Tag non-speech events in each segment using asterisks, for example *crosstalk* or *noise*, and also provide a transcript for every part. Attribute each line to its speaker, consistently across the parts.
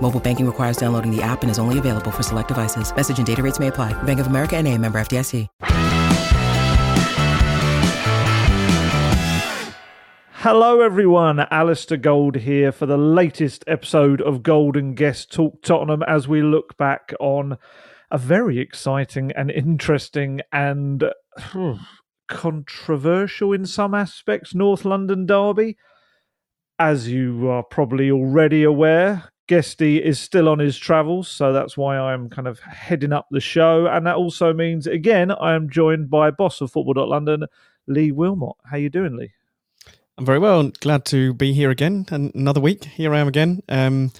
Speaker 1: Mobile banking requires downloading the app and is only available for select devices. Message and data rates may apply. Bank of America and member FDIC.
Speaker 2: Hello, everyone. Alasdair Gold here for the latest episode of Gold & Guest Talk Tottenham as we look back on a very exciting and interesting and controversial in some aspects North London derby. As you are probably already aware, Guesty is still on his travels, so that's why I'm kind of heading up the show. And that also means, again, I am joined by boss of Football.London, Lee Wilmot. How you doing, Lee?
Speaker 3: I'm very well. Glad to be here again. Another week. Here I am again. Um,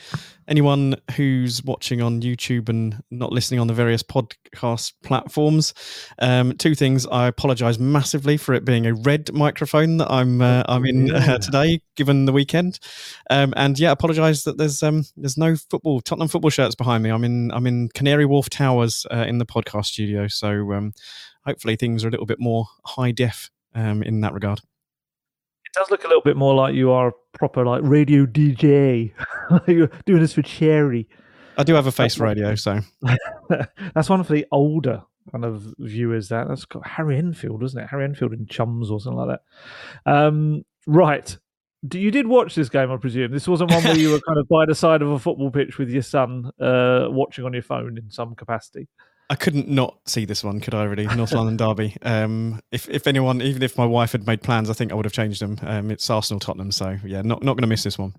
Speaker 3: anyone who's watching on YouTube and not listening on the various podcast platforms, um, two things. I apologise massively for it being a red microphone that I'm uh, I'm in uh, today, given the weekend. Um, and yeah, apologise that there's um, there's no football Tottenham football shirts behind me. I'm in I'm in Canary Wharf Towers uh, in the podcast studio, so um, hopefully things are a little bit more high def um, in that regard
Speaker 2: does look a little bit more like you are a proper like radio DJ. *laughs* You're doing this for charity.
Speaker 3: I do have a face for radio, so *laughs*
Speaker 2: that's one for the older kind of viewers. That that's got Harry Enfield, isn't it? Harry Enfield in Chums or something like that. Um, right. You did watch this game, I presume. This wasn't one where you were kind of by the side of a football pitch with your son, uh, watching on your phone in some capacity.
Speaker 3: I couldn't not see this one, could I? Really, North London derby. Um, if if anyone, even if my wife had made plans, I think I would have changed them. Um, it's Arsenal Tottenham, so yeah, not not going to miss this one.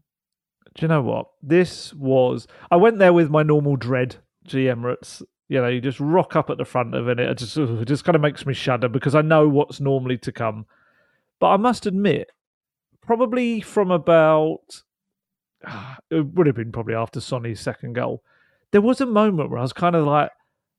Speaker 2: Do you know what? This was. I went there with my normal dread. G Emirates. You know, you just rock up at the front of it. It just it just kind of makes me shudder because I know what's normally to come. But I must admit, probably from about it would have been probably after Sonny's second goal. There was a moment where I was kind of like,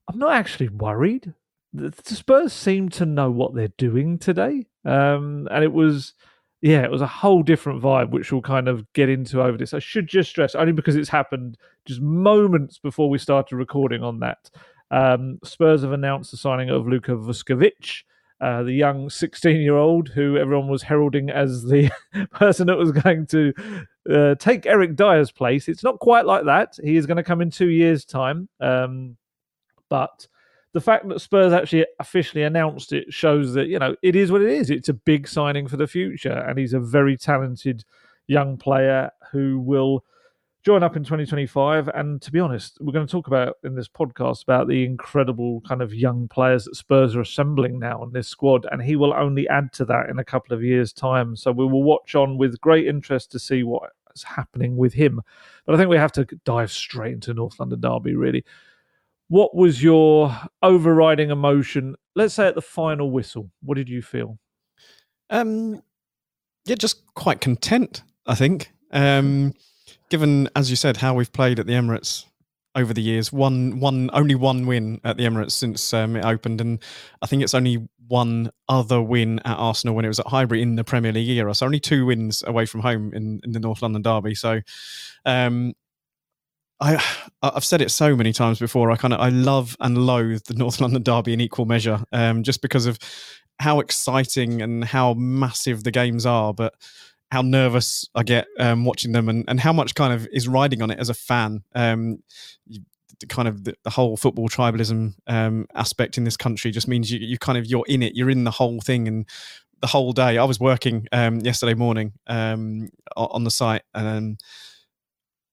Speaker 2: I'm not actually worried. The, Spurs seem to know what they're doing today, um, and it was, yeah, it was a whole different vibe, which we'll kind of get into over this. I should just stress, only because it's happened just moments before we started recording on that. Um, Spurs have announced the signing of Luka Vuskovic, uh, the young 16 year old who everyone was heralding as the *laughs* person that was going to uh, take Eric Dier's place. It's not quite like that. He is going to come in two years' time. Um, but the fact that Spurs actually officially announced it shows that you know it is what it is. It's a big signing for the future, and he's a very talented young player who will join up in 2025. And to be honest, we're going to talk about in this podcast about the incredible kind of young players that Spurs are assembling now in this squad, and he will only add to that in a couple of years' time. So we will watch on with great interest to see what is happening with him. But I think we have to dive straight into North London Derby, really what was your overriding emotion? Let's say at the final whistle, what did you feel?
Speaker 3: Um, yeah, just quite content. I think, um, given as you said how we've played at the Emirates over the years, one one only one win at the Emirates since um, it opened, and I think it's only one other win at Arsenal when it was at Highbury in the Premier League era. So only two wins away from home in, in the North London derby. So um, I I've said it so many times before. I kind of I love and loathe the North London derby in equal measure, um, just because of how exciting and how massive the games are, but how nervous I get um, watching them, and, and how much kind of is riding on it as a fan. Um, you, kind of the, the, whole football tribalism um, aspect in this country just means you, you kind of you're in it, you're in the whole thing, and the whole day. I was working um, yesterday morning um, on the site and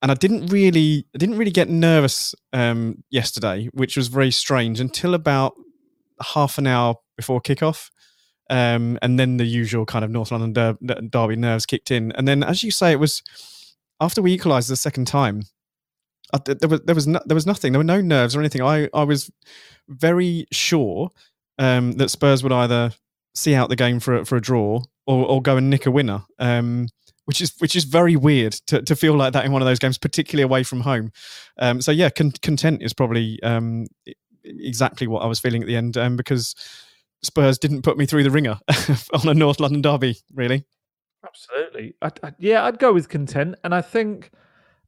Speaker 3: and I didn't really, I didn't really get nervous um, yesterday, which was very strange until about half an hour before kickoff. Um, and then the usual kind of North London der- derby nerves kicked in. And then, as you say, it was after we equalised the second time. I, there was there was no, there was nothing. There were no nerves or anything. I I was very sure um, that Spurs would either see out the game for for a draw or, or go and nick a winner. Um, which is which is very weird to, to feel like that in one of those games, particularly away from home. Um, so yeah, con- content is probably um, exactly what I was feeling at the end um, because Spurs didn't put me through the ringer *laughs* on a North London derby, really.
Speaker 2: Absolutely, I, I, yeah, I'd go with content, and I think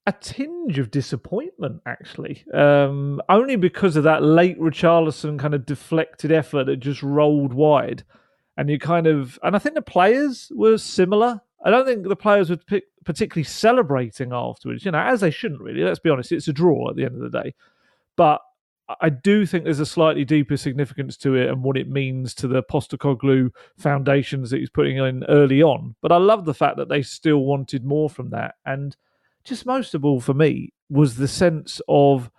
Speaker 2: a tinge of disappointment actually, um, only because of that late Richarlison kind of deflected effort that just rolled wide and you kind of and I think the players were similar. I don't think the players were particularly celebrating afterwards, you know, as they shouldn't really. Let's be honest, it's a draw at the end of the day. But I do think there's a slightly deeper significance to it and what it means to the Postecoglou foundations that he's putting in early on. But I love the fact that they still wanted more from that. And just most of all for me was the sense of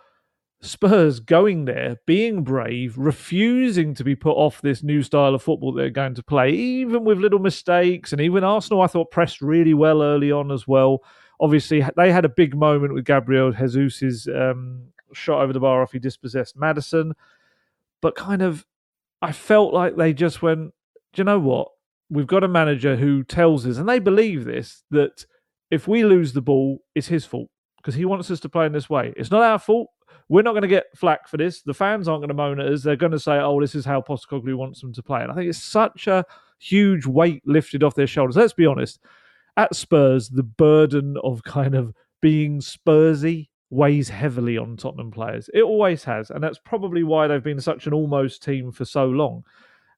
Speaker 2: Spurs going there, being brave, refusing to be put off this new style of football they're going to play, even with little mistakes. And even Arsenal, I thought, pressed really well early on as well. Obviously, they had a big moment with Gabriel Jesus's um, shot over the bar off he dispossessed Maddison. But kind of, I felt like they just went, do you know what? We've got a manager who tells us, and they believe this, that if we lose the ball, it's his fault because he wants us to play in this way. It's not our fault. We're not going to get flack for this. The fans aren't going to moan at us. They're going to say, "Oh, this is how Postecoglou wants them to play." And I think it's such a huge weight lifted off their shoulders. Let's be honest. At Spurs, the burden of kind of being Spursy weighs heavily on Tottenham players. It always has, and that's probably why they've been such an almost team for so long.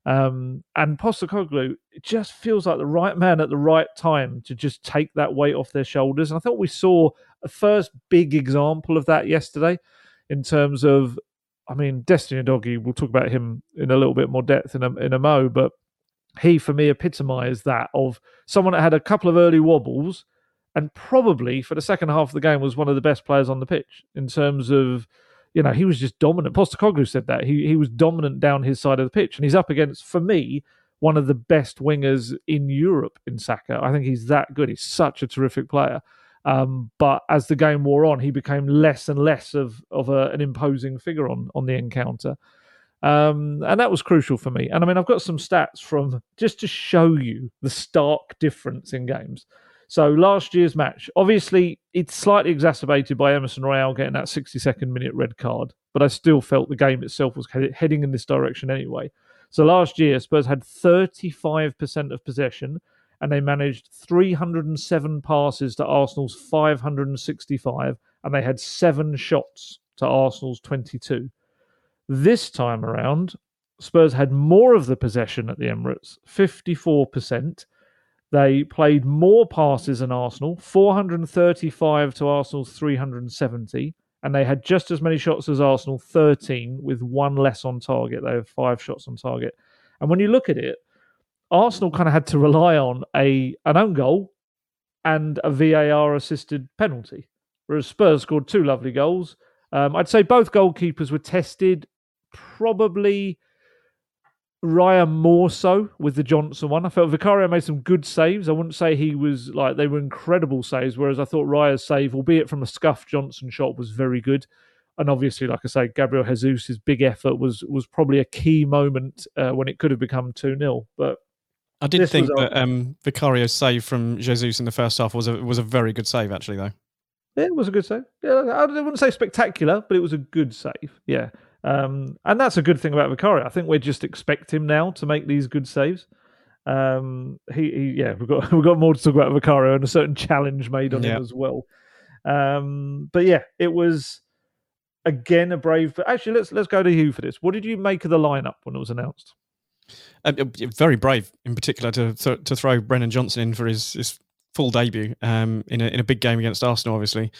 Speaker 2: Um, and Postecoglou, it just feels like the right man at the right time to just take that weight off their shoulders. And I thought we saw a first big example of that yesterday in terms of, I mean, Destiny Udogie. we'll talk about him in a little bit more depth in a, in a mo, but he, for me, epitomized that of someone that had a couple of early wobbles and probably for the second half of the game was one of the best players on the pitch in terms of, you know, he was just dominant. Postecoglou said that. He, he was dominant down his side of the pitch. And he's up against, for me, one of the best wingers in Europe in Saka. I think he's that good. He's such a terrific player. Um, but as the game wore on, he became less and less of of a, an imposing figure on on the encounter. Um, and that was crucial for me. And I mean, I've got some stats from just to show you the stark difference in games. So last year's match, obviously, it's slightly exacerbated by Emerson Royal getting that 62nd minute red card, but I still felt the game itself was heading in this direction anyway. So last year, Spurs had 35% of possession and they managed 307 passes to Arsenal's 565, and they had seven shots to Arsenal's 22. This time around, Spurs had more of the possession at the Emirates, 54%. They played more passes than Arsenal, 435 to Arsenal's 370, and they had just as many shots as Arsenal, 13, with one less on target. They have five shots on target. And when you look at it, Arsenal kind of had to rely on a an own goal and a VAR assisted penalty, whereas Spurs scored two lovely goals. Um, I'd say both goalkeepers were tested, probably Raya more so with the Johnson one. I felt Vicario made some good saves. I wouldn't say he was like they were incredible saves, whereas I thought Raya's save, albeit from a scuff Johnson shot, was very good. And obviously, like I say, Gabriel Jesus' big effort was was probably a key moment uh, when it could have become 2 0. But
Speaker 3: I did think that um, Vicario's save from Jesus in the first half was a was a very good save, actually, though.
Speaker 2: Yeah, it was a good save. Yeah, I wouldn't say spectacular, but it was a good save. Yeah, um, and that's a good thing about Vicario. I think we just expect him now to make these good saves. Um, he, he, yeah, we've got *laughs* we've got more to talk about Vicario and a certain challenge made on yeah. him as well. Um, but yeah, it was again a brave. But actually, let's let's go to you for this. What did you make of the lineup when it was announced?
Speaker 3: Uh, very brave, in particular, to to throw Brennan Johnson in for his, his full debut um, in a in a big game against Arsenal, obviously.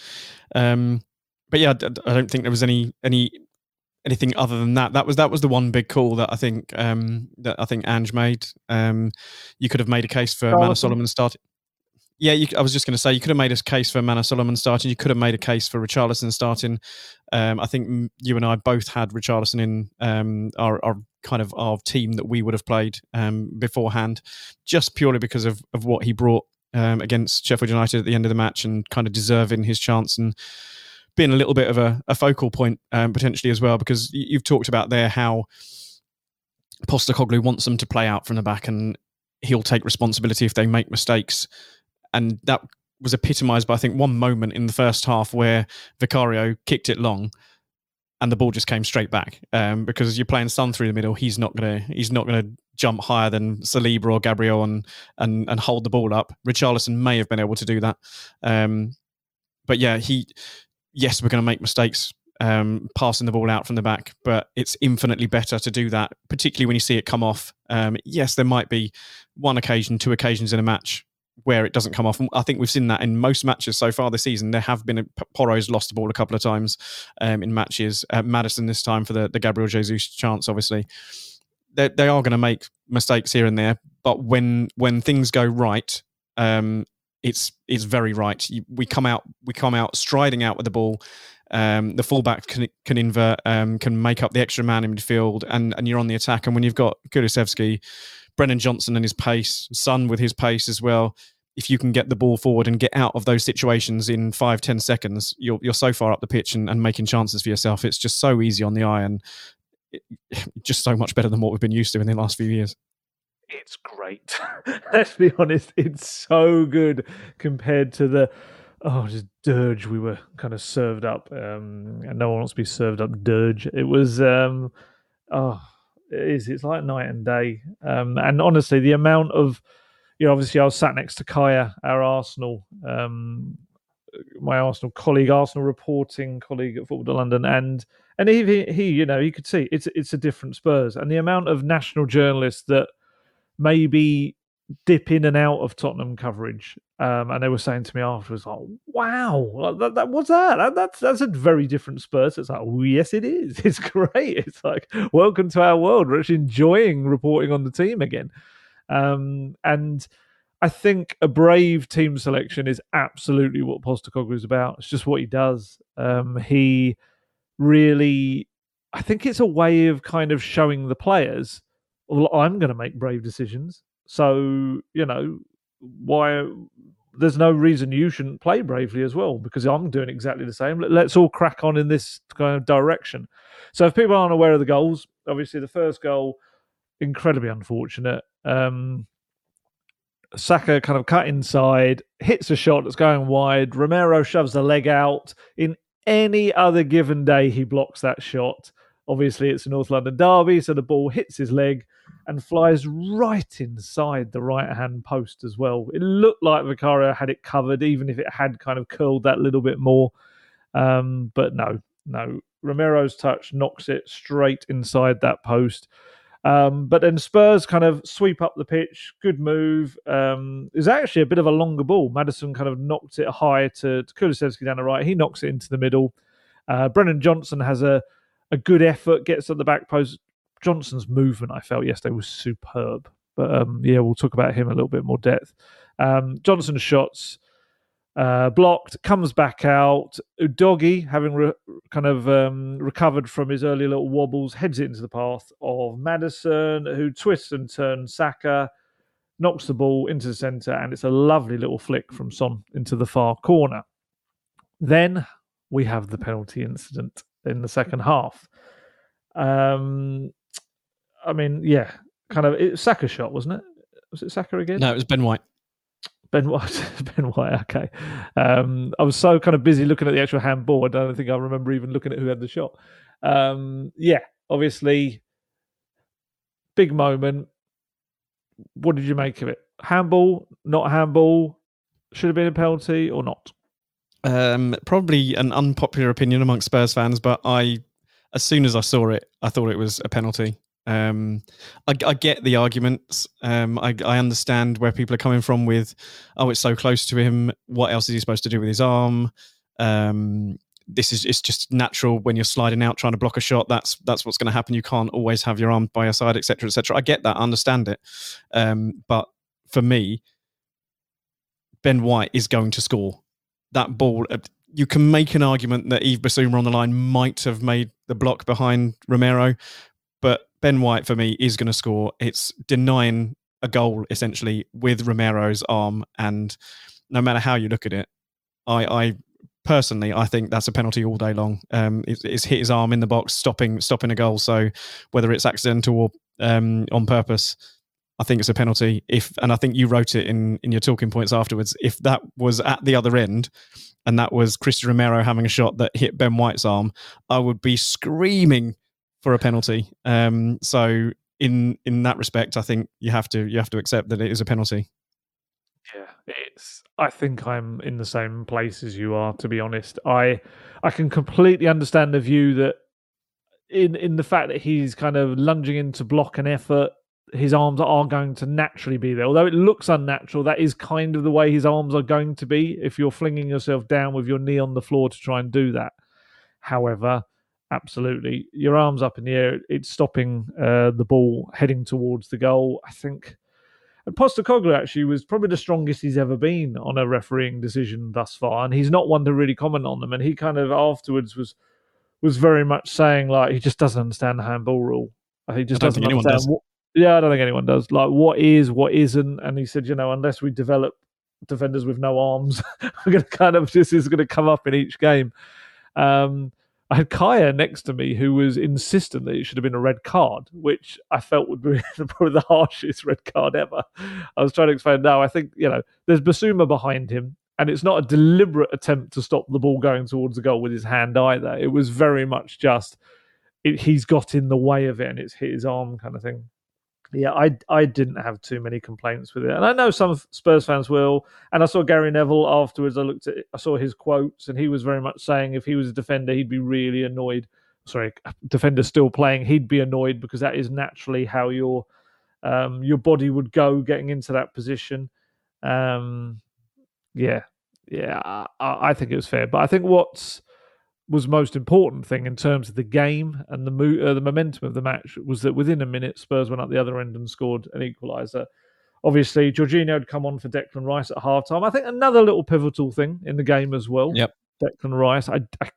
Speaker 3: Um, but yeah, I don't think there was any any anything other than that. That was that was the one big call that I think um, that I think Ange made. Um, you could have made a case for Manor Solomon starting. Yeah, you, I was just going to say you could have made a case for Manor Solomon starting. You could have made a case for Richarlison starting. Um, I think you and I both had Richarlison in um, our, our, kind of our team that we would have played um, beforehand, just purely because of, of what he brought um, against Sheffield United at the end of the match and kind of deserving his chance and being a little bit of a, a focal point um, potentially as well. Because you've talked about there how Postecoglou wants them to play out from the back and he'll take responsibility if they make mistakes and that was epitomised by I think one moment in the first half where Vicario kicked it long, and the ball just came straight back. Um, because you're playing Son through the middle, he's not gonna he's not gonna jump higher than Saliba or Gabriel and and and hold the ball up. Richarlison may have been able to do that, um, but yeah, he yes, we're going to make mistakes. Um, passing the ball out from the back, but it's infinitely better to do that, particularly when you see it come off. Um, yes, there might be one occasion, two occasions in a match where it doesn't come off. And I think we've seen that in most matches so far this season. There have been a, Porro's lost the ball a couple of times um, in matches. Uh, Maddison this time for the, the Gabriel Jesus chance, obviously. They, they are going to make mistakes here and there, but when when things go right, um, it's it's very right. we come out we come out striding out with the ball. Um, the fullback can can invert, um, can make up the extra man in midfield, and and you're on the attack. And when you've got Kulusevski Brennan Johnson and his pace, Son with his pace as well. If you can get the ball forward and get out of those situations in five, ten seconds, you're you're so far up the pitch and, and making chances for yourself. It's just so easy on the eye and it, *laughs* just so much better than what we've been used to in the last few years.
Speaker 2: It's great. *laughs* Let's be honest, it's so good compared to the oh just dirge we were kind of served up. Um, and no one wants to be served up dirge. It was um, oh is. It's like night and day. Um, and honestly, the amount of, you know, obviously I was sat next to Kaya, our Arsenal, um, my Arsenal colleague, Arsenal reporting colleague at Football London, and and he, he, you know, he could see it's it's a different Spurs, and the amount of national journalists that maybe dip in and out of Tottenham coverage. Um, and they were saying to me afterwards, like, wow, that, that, what's that? that? That's that's a very different Spurs. It's like, oh, yes, it is. *laughs* It's great. It's like, welcome to our world. We're actually enjoying reporting on the team again. Um, and I think a brave team selection is absolutely what Postecoglou is about. It's just what he does. Um, he really, I think it's a way of kind of showing the players, well, I'm going to make brave decisions so, you know, why there's no reason you shouldn't play bravely as well because I'm doing exactly the same. Let's all crack on in this kind of direction. So, if people aren't aware of the goals, obviously the first goal, incredibly unfortunate. Um, Saka kind of cut inside, hits a shot that's going wide. Romero shoves the leg out. In any other given day, he blocks that shot. Obviously, it's a North London derby, so the ball hits his leg and flies right inside the right hand post as well. It looked like Vicario had it covered, even if it had kind of curled that little bit more. Um, but no, no. Romero's touch knocks it straight inside that post. Um, but then Spurs kind of sweep up the pitch. Good move. Um, actually a bit of a longer ball. Maddison kind of knocked it high to, to Kulusevski down the right. He knocks it into the middle. Uh, Brennan Johnson has a, a good effort, gets at the back post, Johnson's movement I felt yesterday was superb. But um, yeah, we'll talk about him a little bit more depth. Um, Johnson's shots uh, blocked, comes back out. Udogie, having re- kind of um, recovered from his early little wobbles, heads it into the path of Maddison, who twists and turns Saka, knocks the ball into the centre, and it's a lovely little flick from Son into the far corner. Then we have the penalty incident in the second half. Um, I mean, yeah, kind of it, Saka shot, wasn't it? Was it Saka again?
Speaker 3: No, it was Ben White.
Speaker 2: Ben White, *laughs* Ben White. Okay, um, I was so kind of busy looking at the actual handball. I don't think I remember even looking at who had the shot. Um, yeah, obviously, big moment. What did you make of it? Handball, not handball? Should have been a penalty or not?
Speaker 3: Um, probably an unpopular opinion amongst Spurs fans, but I, as soon as I saw it, I thought it was a penalty. Um, I, I, get the arguments. Um, I, I, understand where people are coming from with, oh, it's so close to him. What else is he supposed to do with his arm? Um, this is it's just natural when you're sliding out trying to block a shot. That's that's what's going to happen. You can't always have your arm by your side, etc., etc. I get that. I understand it. Um, but for me, Ben White is going to score that ball. Uh, you can make an argument that Yves Bissouma on the line might have made the block behind Romero, but Ben White for me is going to score. It's denying a goal essentially with Romero's arm, and no matter how you look at it, I, I personally I think that's a penalty all day long. Um, it's, it's, hit his arm in the box, stopping stopping a goal. So whether it's accidental or um, on purpose, I think it's a penalty. If and I think you wrote it in in your talking points afterwards. If that was at the other end, and that was Cristian Romero having a shot that hit Ben White's arm, I would be screaming for a penalty. Um, so in in that respect, I think you have to you have to accept that it is a penalty.
Speaker 2: Yeah, it's. I think I'm in the same place as you are. To be honest, I I can completely understand the view that in in the fact that he's kind of lunging into block and effort, his arms are going to naturally be there. Although it looks unnatural, that is kind of the way his arms are going to be if you're flinging yourself down with your knee on the floor to try and do that. However, absolutely, your arms up in the air, it's stopping uh, the ball heading towards the goal. I think. And Postecoglou actually was probably the strongest he's ever been on a refereeing decision thus far, and he's not one to really comment on them. And he kind of afterwards was was very much saying like he just doesn't understand the handball rule. He just doesn't understand does. what, yeah, I don't think anyone does. Like, what is, what isn't? And he said, you know, unless we develop defenders with no arms, *laughs* we're going to kind of this is going to come up in each game. Um, I had Kaya next to me who was insistent that it should have been a red card, which I felt would be *laughs* probably the harshest red card ever. I was trying to explain. now. I think you know there's Bissouma behind him, and it's not a deliberate attempt to stop the ball going towards the goal with his hand either. It was very much just it, he's got in the way of it, and it's hit his arm kind of thing yeah, I I didn't have too many complaints with it, and I know some Spurs fans will. And I saw Gary Neville afterwards. I looked at, I saw his quotes, and he was very much saying if he was a defender, he'd be really annoyed. Sorry, defender still playing, he'd be annoyed because that is naturally how your um, your body would go getting into that position. Um, yeah, yeah, I, I think it was fair, but I think what's was most important thing in terms of the game and the mo- uh, the momentum of the match was that within a minute Spurs went up the other end and scored an equaliser. Obviously, Jorginho had come on for Declan Rice at halftime. I think another little pivotal thing in the game as well.
Speaker 3: Yep.
Speaker 2: Declan Rice. I, I,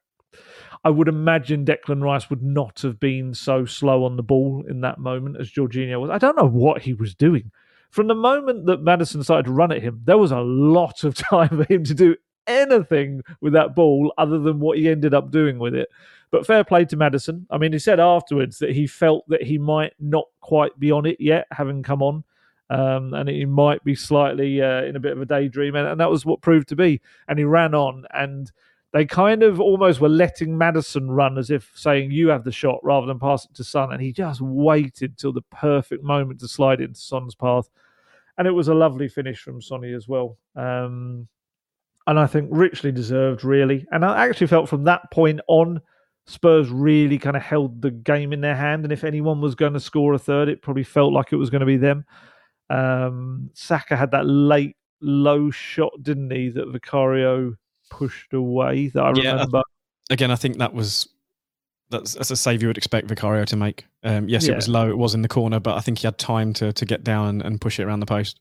Speaker 2: I would imagine Declan Rice would not have been so slow on the ball in that moment as Jorginho was. I don't know what he was doing. From the moment that Maddison started to run at him, there was a lot of *laughs* time for him to do anything with that ball other than what he ended up doing with it. But fair play to Maddison. I mean, he said afterwards that he felt that he might not quite be on it yet, having come on. Um, and he might be slightly uh, in a bit of a daydream, and, and, that was what proved to be. And he ran on, and they kind of almost were letting Maddison run as if saying, "You have the shot," rather than pass it to Son. And he just waited till the perfect moment to slide into Son's path, and it was a lovely finish from Sonny as well. Um, and I think richly deserved, really. And I actually felt from that point on, Spurs really kind of held the game in their hand. And if anyone was going to score a third, it probably felt like it was going to be them. Um, Saka had that late low shot, didn't he? That Vicario pushed away. That I yeah, remember.
Speaker 3: Again, I think that was that's, that's a save you would expect Vicario to make. Um, yes, yeah. it was low. It was in the corner, but I think he had time to to get down and, and push it around the post.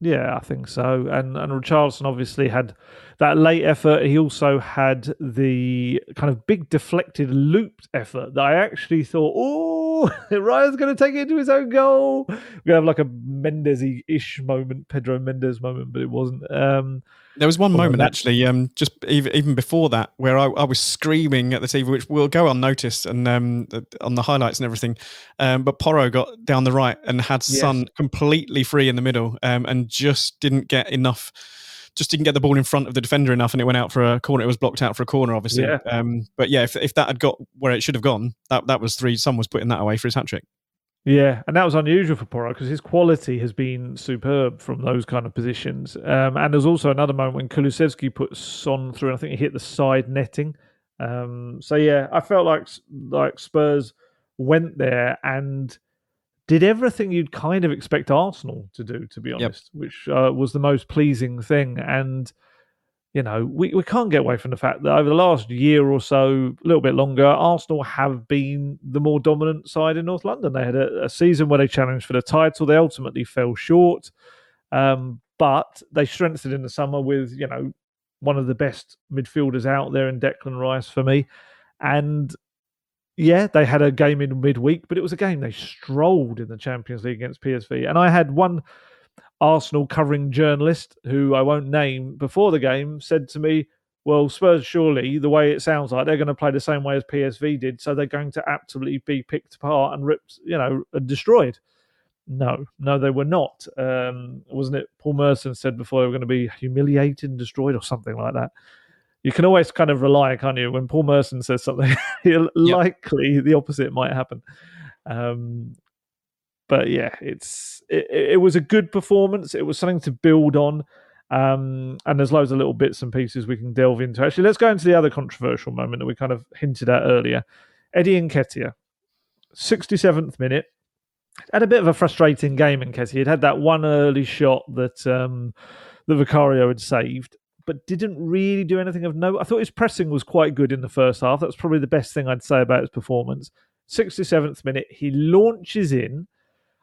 Speaker 2: Yeah, I think so. And and Richarlison obviously had that late effort. He also had the kind of big deflected looped effort that I actually thought, oh, *laughs* Raya's going to take it into his own goal. We're going to have like a Mendes-ish moment, Pedro Mendes moment, but it wasn't. Um,
Speaker 3: there was one moment actually, um, just even, even before that, where I, I, was screaming at the TV, which will go unnoticed and um, on the highlights and everything. Um, but Porro got down the right and had yes. Son completely free in the middle, um, and just didn't get enough. Just didn't get the ball in front of the defender enough, and it went out for a corner. It was blocked out for a corner, obviously. Yeah. Um, but yeah, if, if that had got where it should have gone, that that was three. Son was putting that away for his hat trick.
Speaker 2: Yeah, and that was unusual for Porro because his quality has been superb from those kind of positions. Um, and there's also another moment when Kulusevski put Son through, and I think he hit the side netting. Um, so yeah, I felt like like Spurs went there and did everything you'd kind of expect Arsenal to do, to be honest, yep. which uh, was the most pleasing thing. And you know, we, we can't get away from the fact that over the last year or so, a little bit longer, Arsenal have been the more dominant side in North London. They had a, a season where they challenged for the title. They ultimately fell short. Um, but they strengthened in the summer with you know one of the best midfielders out there in Declan Rice for me, and yeah, they had a game in midweek, but it was a game they strolled in the Champions League against PSV. And I had one Arsenal covering journalist who I won't name before the game said to me, Well, Spurs, surely the way it sounds like they're going to play the same way as PSV did. So they're going to absolutely be picked apart and ripped, you know, and destroyed. No, no, they were not. Um, wasn't it? Paul Merson said before they were going to be humiliated and destroyed or something like that you can always kind of rely, can't you? When Paul Merson says something, *laughs* yep. likely the opposite might happen. Um, but yeah, it's it, it, was a good performance. It was something to build on. Um, and there's loads of little bits and pieces we can delve into. Actually, let's go into the other controversial moment that we kind of hinted at earlier. Eddie Nketiah, 67th minute, had a bit of a frustrating game. Nketiah He had that one early shot that um, the Vicario had saved, but didn't really do anything of note. I thought his pressing was quite good in the first half. That's probably the best thing I'd say about his performance. 67th minute, he launches in.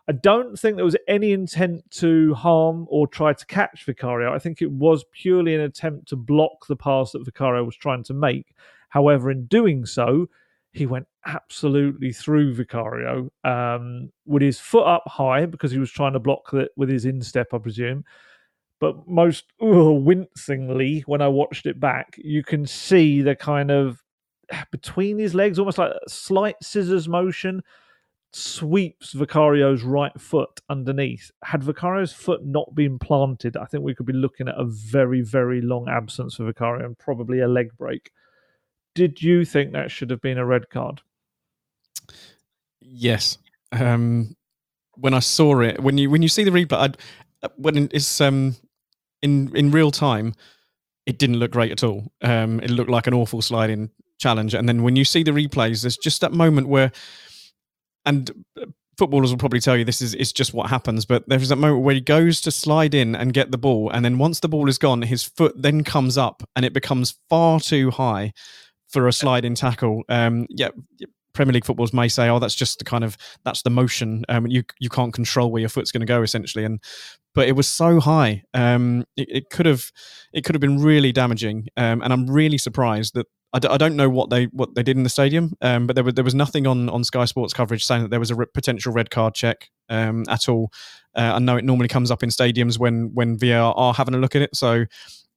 Speaker 2: I don't think there was any intent to harm or try to catch Vicario. I think it was purely an attempt to block the pass that Vicario was trying to make. However, in doing so, he went absolutely through Vicario um, with his foot up high because he was trying to block it with his instep, I presume but most ugh, wincingly when I watched it back, you can see the kind of *sighs* between his legs, almost like a slight scissors motion, sweeps Vicario's right foot underneath. Had Vicario's foot not been planted, I think we could be looking at a very, very long absence for Vicario and probably a leg break. Did you think that should have been a red card?
Speaker 3: Yes. Um, when I saw it, when you when you see the replay, I'd, when it's um in in real time, it didn't look great at all. Um, it looked like an awful sliding challenge. And then when you see the replays, there's just that moment where, and uh, footballers will probably tell you this is it's just what happens. But there's that moment where he goes to slide in and get the ball, and then once the ball is gone, his foot then comes up, and it becomes far too high for a sliding tackle. Um, yeah, Premier League footballers may say, "Oh, that's just the kind of that's the motion. Um, you you can't control where your foot's going to go, essentially." And but it was so high, um, it, it, could have it could have been really damaging. Um, and I'm really surprised that I d- I don't know what they what they did in the stadium, um, but there was there was nothing on on Sky Sports coverage saying that there was a re- potential red card check um, at all. Uh, I know it normally comes up in stadiums when when VAR are having a look at it, so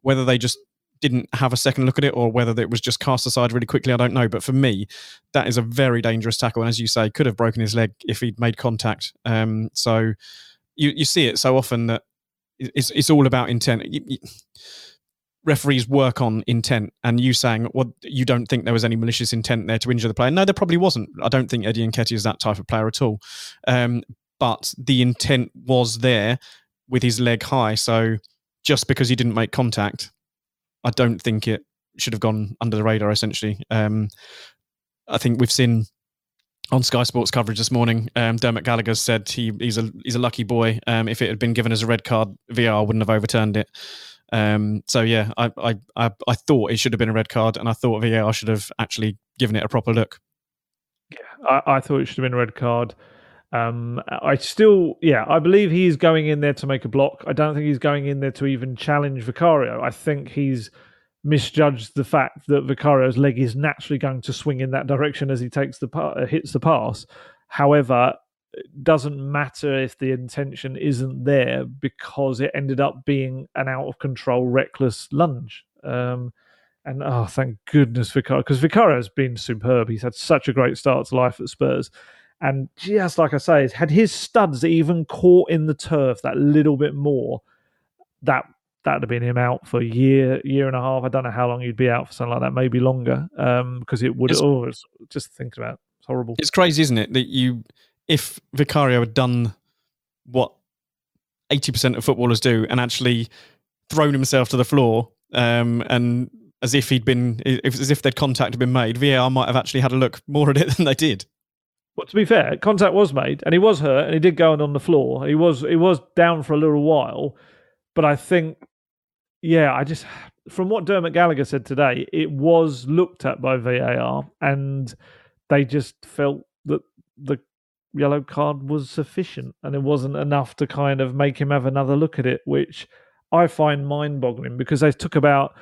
Speaker 3: whether they just didn't have a second look at it or whether it was just cast aside really quickly, I don't know. But for me, that is a very dangerous tackle. And as you say, could have broken his leg if he'd made contact. Um, so you, you see it so often that it's, it's all about intent. You, you, referees work on intent and you saying well you don't think there was any malicious intent there to injure the player no there probably wasn't i don't think eddie Nketiah is that type of player at all um, but the intent was there with his leg high so just because he didn't make contact I don't think it should have gone under the radar. Essentially, um, I think we've seen on Sky Sports coverage this morning. Um, Dermot Gallagher said he, he's a he's a lucky boy. Um, if it had been given as a red card, VR wouldn't have overturned it. Um, so yeah, I, I, I I thought it should have been a red card, and I thought VAR should have actually given it a proper look.
Speaker 2: Yeah, I, I thought it should have been a red card. Um, I still, yeah, I believe he is going in there to make a block. I don't think he's going in there to even challenge Vicario. I think he's misjudged the fact that Vicario's leg is naturally going to swing in that direction as he takes the uh, hits the pass. However, it doesn't matter if the intention isn't there because it ended up being an out of control, reckless lunge. Um, and oh, thank goodness Vicario, because Vicario has been superb. He's had such a great start to life at Spurs. And just like I say, had his studs even caught in the turf that little bit more, that that'd have been him out for a year, year and a half. I don't know how long he'd be out for something like that, maybe longer. Um, because it would. Oh, it's, just thinking about it, it's horrible.
Speaker 3: It's crazy, isn't it? That you, if Vicario had done what eighty percent of footballers do, and actually thrown himself to the floor, um, and as if he'd been, as if they'd contact had been made, VAR might have actually had a look more at it *laughs* than they did.
Speaker 2: But to be fair, contact was made, and he was hurt, and he did go in on the floor. He was he was down for a little while, but I think, yeah, I just from what Dermot Gallagher said today, it was looked at by VAR, and they just felt that the yellow card was sufficient, and it wasn't enough to kind of make him have another look at it, which I find mind boggling because they took about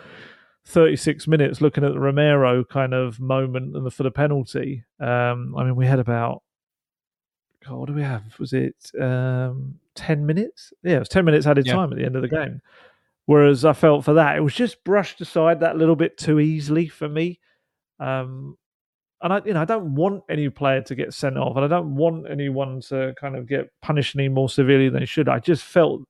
Speaker 2: 36 minutes looking at the Romero kind of moment and the, for the penalty. Um, I mean, we had about, God, what do we have? Was it um, 10 minutes? Yeah, it was 10 minutes added
Speaker 3: Yeah.
Speaker 2: time at the end of the game. Whereas I felt for that, it was just brushed aside that little bit too easily for me. Um, and I, you know, I don't want any player to get sent off, and I don't want anyone to kind of get punished any more severely than they should. I just felt,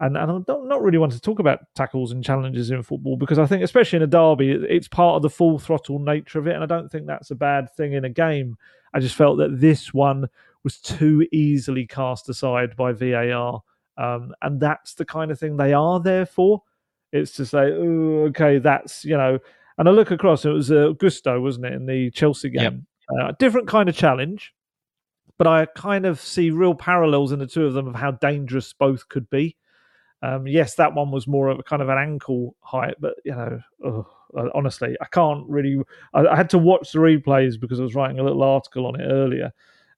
Speaker 2: and, and I don't not really want to talk about tackles and challenges in football because I think, especially in a derby, it's part of the full throttle nature of it, and I don't think that's a bad thing in a game. I just felt that this one was too easily cast aside by VAR, um, and that's the kind of thing they are there for. It's to say, okay, that's you know. And I look across, it was uh, Gusto, wasn't it, in the Chelsea
Speaker 3: Yep.
Speaker 2: game? Uh, different kind of challenge, but I kind of see real parallels in the two of them of how dangerous both could be. Um, yes, that one was more of a kind of an ankle height, but you know, ugh, honestly, I can't really. I, I had to watch the replays because I was writing a little article on it earlier,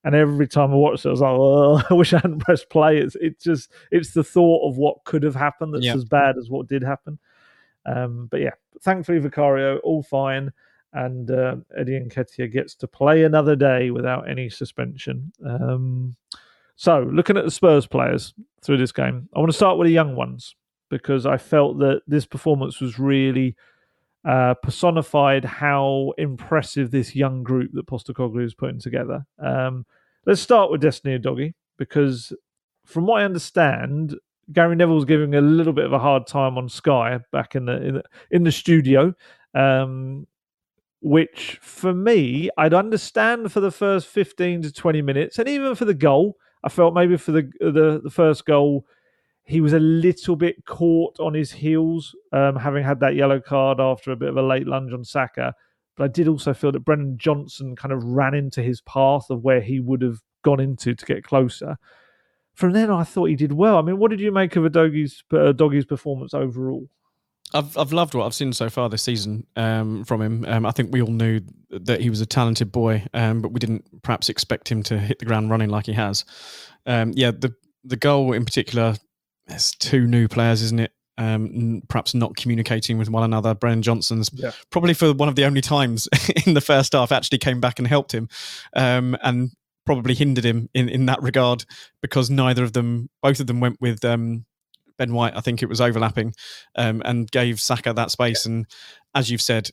Speaker 2: and every time I watched it, I was like, oh, *laughs* I wish I hadn't pressed play. It's it's just it's the thought of what could have happened that's
Speaker 3: Yeah.
Speaker 2: as bad as what did happen. Um, but yeah, thankfully Vicario all fine, and uh, Eddie Nketiah gets to play another day without any suspension. Um, so looking at the Spurs players through this game, I want to start with the young ones because I felt that this performance was really uh, personified how impressive this young group that Postecoglou is putting together. Um, let's start with Destiny Udogie because, from what I understand, Gary Neville was giving a little bit of a hard time on Sky back in the in the, in the studio. Um, which for me, I'd understand for the first 15 to 20 minutes, and even for the goal, I felt maybe for the the, the first goal, he was a little bit caught on his heels, um, having had that yellow card after a bit of a late lunge on Saka. But I did also feel that Brennan Johnson kind of ran into his path of where he would have gone into to get closer. From then, I thought he did well. I mean, what did you make of Udogie's uh, Udogie's performance overall?
Speaker 3: I've I've loved what I've seen so far this season um, from him. Um, I think we all knew that he was a talented boy, um, but we didn't perhaps expect him to hit the ground running like he has. Um, yeah, the the goal in particular, there's two new players, isn't it? Um, n- perhaps not communicating with one another. Brennan Johnson's
Speaker 2: Yeah.
Speaker 3: probably for one of the only times *laughs* in the first half actually came back and helped him, um, and probably hindered him in, in that regard because neither of them, both of them went with um, Ben White. I think it was overlapping, um, and gave Saka that space. And as you've said,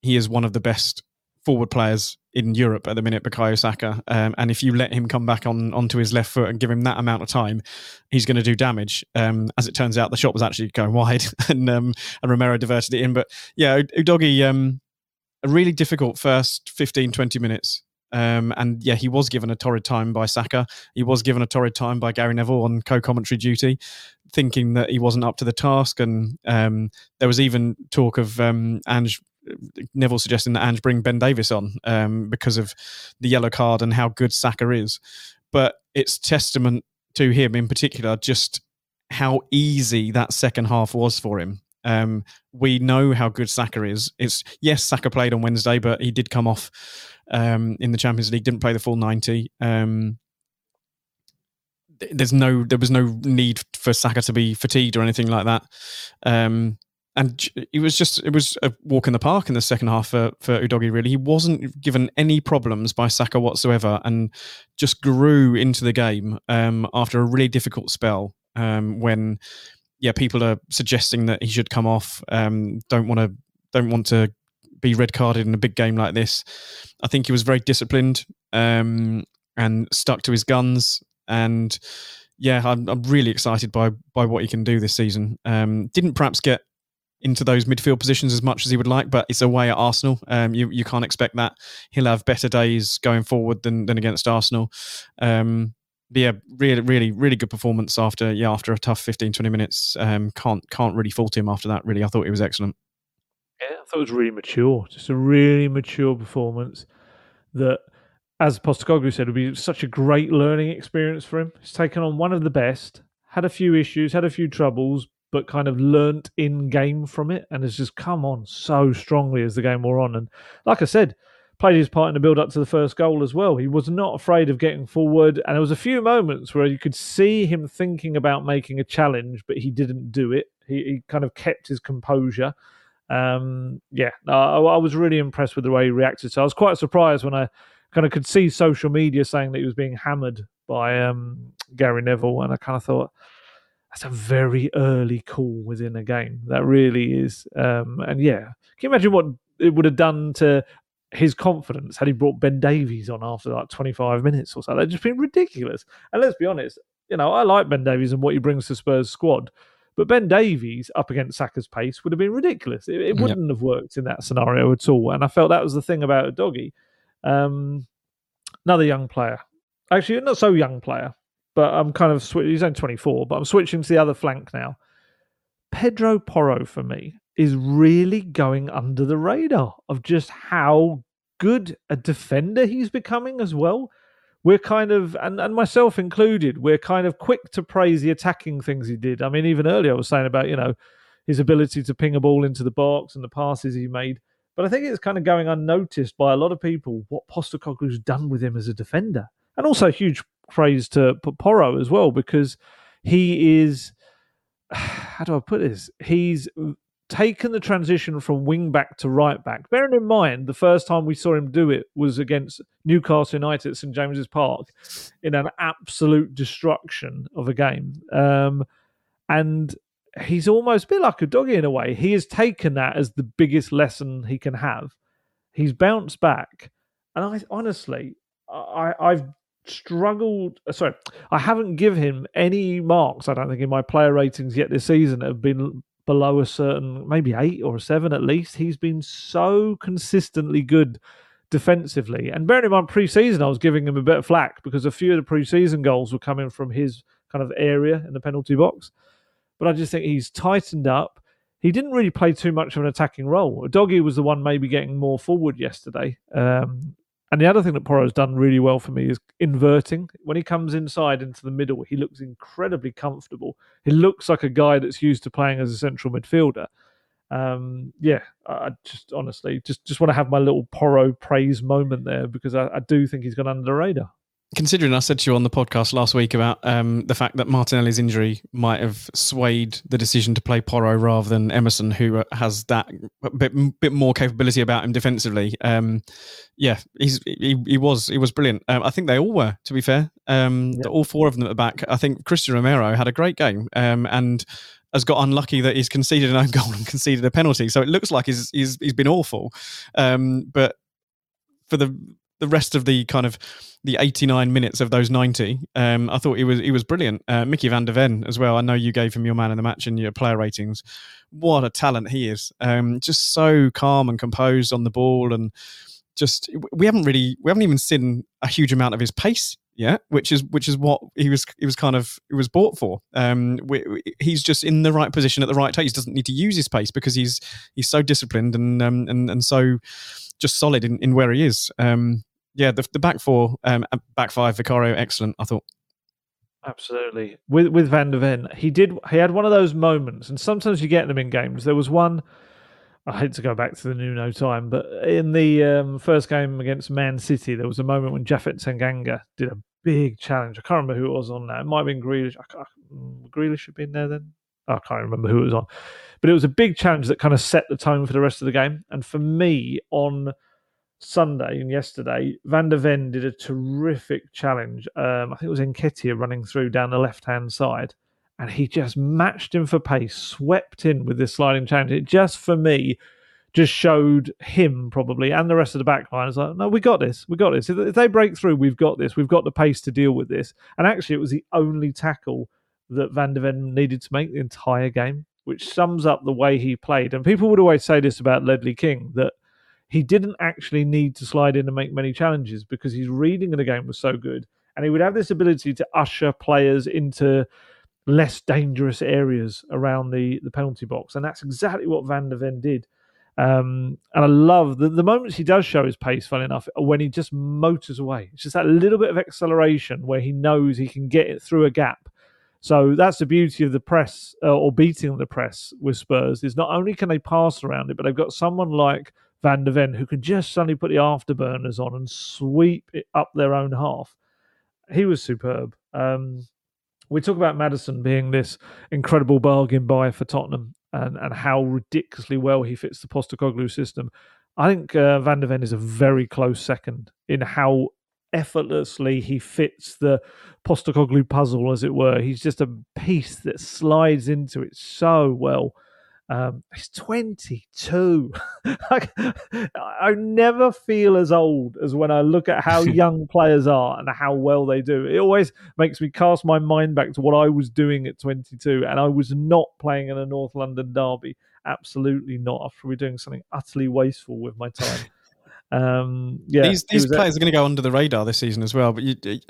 Speaker 3: he is one of the best forward players in Europe at the minute, Bukayo Saka. Um, and if you let him come back on onto his left foot and give him that amount of time, he's going to do damage. Um, as it turns out, the shot was actually going *laughs* wide, and um, and Romero diverted it in. But yeah, Udogie, um, a really difficult first 15, 20 minutes. Um, and yeah, he was given a torrid time by Saka. He was given a torrid time by Gary Neville on co-commentary duty, thinking that he wasn't up to the task. And um, there was even talk of um, Ange Neville suggesting that Ange bring Ben Davies on um, because of the yellow card and how good Saka is. But it's testament to him in particular, just how easy that second half was for him. Um, we know how good Saka is. It's yes, Saka played on Wednesday, but he did come off um, in the Champions League. Didn't play the full ninety. Um, there's no, there was no need for Saka to be fatigued or anything like that. Um, and it was just, it was a walk in the park in the second half for for Udogie. Really, he wasn't given any problems by Saka whatsoever, and just grew into the game um, after a really difficult spell um, when yeah, people are suggesting that he should come off. Um, don't want to don't want to be red carded in a big game like this. I think he was very disciplined um, and stuck to his guns. And yeah, I'm, I'm really excited by by what he can do this season. Um, didn't perhaps get into those midfield positions as much as he would like, but it's away at Arsenal. Um, you you can't expect that. He'll have better days going forward than than against Arsenal. Um, but yeah, really, really, really good performance after yeah after a tough 15, 20 minutes. Um, can't can't really fault him after that. Really, I thought he was excellent.
Speaker 2: I thought it was really mature. Just a really mature performance that, as Postecoglou said, would be such a great learning experience for him. He's taken on one of the best, had a few issues, had a few troubles, but kind of learnt in game from it and has just come on so strongly as the game wore on. And like I said, played his part in the build up to the first goal as well. He was not afraid of getting forward, and there was a few moments where you could see him thinking about making a challenge, but he didn't do it. He, he kind of kept his composure. Um, yeah, I, I was really impressed with the way he reacted. So I was quite surprised when I kind of could see social media saying that he was being hammered by um, Gary Neville, and I kind of thought that's a very early call within a game. That really is. Um, and yeah, can you imagine what it would have done to his confidence had he brought Ben Davies on after like 25 minutes or so? That'd just been ridiculous. And let's be honest, you know, I like Ben Davies and what he brings to Spurs squad. But Ben Davies up against Saka's pace would have been ridiculous. It, it wouldn't have worked in that scenario at all. And I felt that was the thing about Udogie. Um, another young player, actually not so young player, but I'm kind of sw- he's only 24, but I'm switching to the other flank now. Pedro Porro for me is really going under the radar of just how good a defender he's becoming as well. We're kind of, and, and myself included, we're kind of quick to praise the attacking things he did. I mean, even earlier I was saying about, you know, his ability to ping a ball into the box and the passes he made. But I think it's kind of going unnoticed by a lot of people what Postecoglou's done with him as a defender. And also huge praise to Porro as well because he is *sighs* how do I put this? He's taken the transition from wing back to right back. Bearing in mind, the first time we saw him do it was against Newcastle United at St James's Park in an absolute destruction of a game. Um, and he's almost been like a Udogie in a way. He has taken that as the biggest lesson he can have. He's bounced back. And I honestly, I, I've struggled. Sorry, I haven't given him any marks. I don't think in my player ratings yet this season have been below a certain, maybe eight or a seven at least. He's been so consistently good defensively. And bearing in mind, pre-season, I was giving him a bit of flack because a few of the pre-season goals were coming from his kind of area in the penalty box. But I just think he's tightened up. He didn't really play too much of an attacking role. Doggy was the one maybe getting more forward yesterday. Um, and the other thing that Porro's done really well for me is inverting. When he comes inside into the middle, he looks incredibly comfortable. He looks like a guy that's used to playing as a central midfielder. Um, yeah, I just honestly just just want to have my little Porro praise moment there because I, I do think he's gone under the radar
Speaker 3: considering I said to you on the podcast last week about um, the fact that Martinelli's injury might have swayed the decision to play Porro rather than Emerson, who has that bit, bit more capability about him defensively. Um, yeah, he's he, he, was he was brilliant. Um, I think they all were, to be fair. Um. All four of them at the back. I think Cristian Romero had a great game um, and has got unlucky that he's conceded an own goal and conceded a penalty. So it looks like he's he's, he's been awful. Um, but for the the rest of the kind of the 89 minutes of those 90. Um, I thought he was he was brilliant. Uh, Micky van de Ven as well. I know you gave him your man in the match and your player ratings. What a talent he is! Um, just so calm and composed on the ball, and just we haven't really we haven't even seen a huge amount of his pace yet, which is which is what he was he was kind of he was bought for. Um, we, we, he's just in the right position at the right time. He doesn't need to use his pace because he's he's so disciplined and um, and and so just solid in, in where he is. Um, yeah, the, the back four, um, back five, Vicario, excellent. I thought.
Speaker 2: Absolutely, with with Van de Ven, he did. He had one of those moments, and sometimes you get them in games. There was one. I hate to go back to the Nuno time, but in the um, first game against Man City, there was a moment when Japhet Tanganga did a big challenge. I can't remember who it was on that. It might have been Grealish. I can't, mm, Grealish had been there then. I can't remember who it was on, but it was a big challenge that kind of set the tone for the rest of the game. And for me, on Sunday and yesterday, Van de Ven did a terrific challenge. Um, I think it was Nketiah running through down the left hand side, and he just matched him for pace, swept in with this sliding challenge. It just for me just showed him probably and the rest of the back line is like, no, we got this, we got this. If they break through, we've got this. We've got the pace to deal with this. And actually, it was the only tackle that Van de Ven needed to make the entire game, which sums up the way he played. And people would always say this about Ledley King that he didn't actually need to slide in and make many challenges because his reading of the game was so good. And he would have this ability to usher players into less dangerous areas around the, the penalty box. And that's exactly what Van de Ven did. Um, and I love the, the moments he does show his pace, fun enough, when he just motors away. It's just that little bit of acceleration where he knows he can get it through a gap. So that's the beauty of the press uh, or beating the press with Spurs is not only can they pass around it, but they've got someone like Van de Ven, who can just suddenly put the afterburners on and sweep it up their own half. He was superb. Um, we talk about Maddison being this incredible bargain buy for Tottenham and, and how ridiculously well he fits the Postecoglou system. I think uh, Van de Ven is a very close second in how effortlessly he fits the Postecoglou puzzle, as it were. He's just a piece that slides into it so well. Um, he's 22. *laughs* I never feel as old as when I look at how *laughs* young players are and how well they do. It always makes me cast my mind back to what I was doing at 22, and I was not playing in a North London derby. Absolutely not. After we're doing something utterly wasteful with my time. Um, yeah,
Speaker 3: these these players are going to go under the radar this season as well. But you, you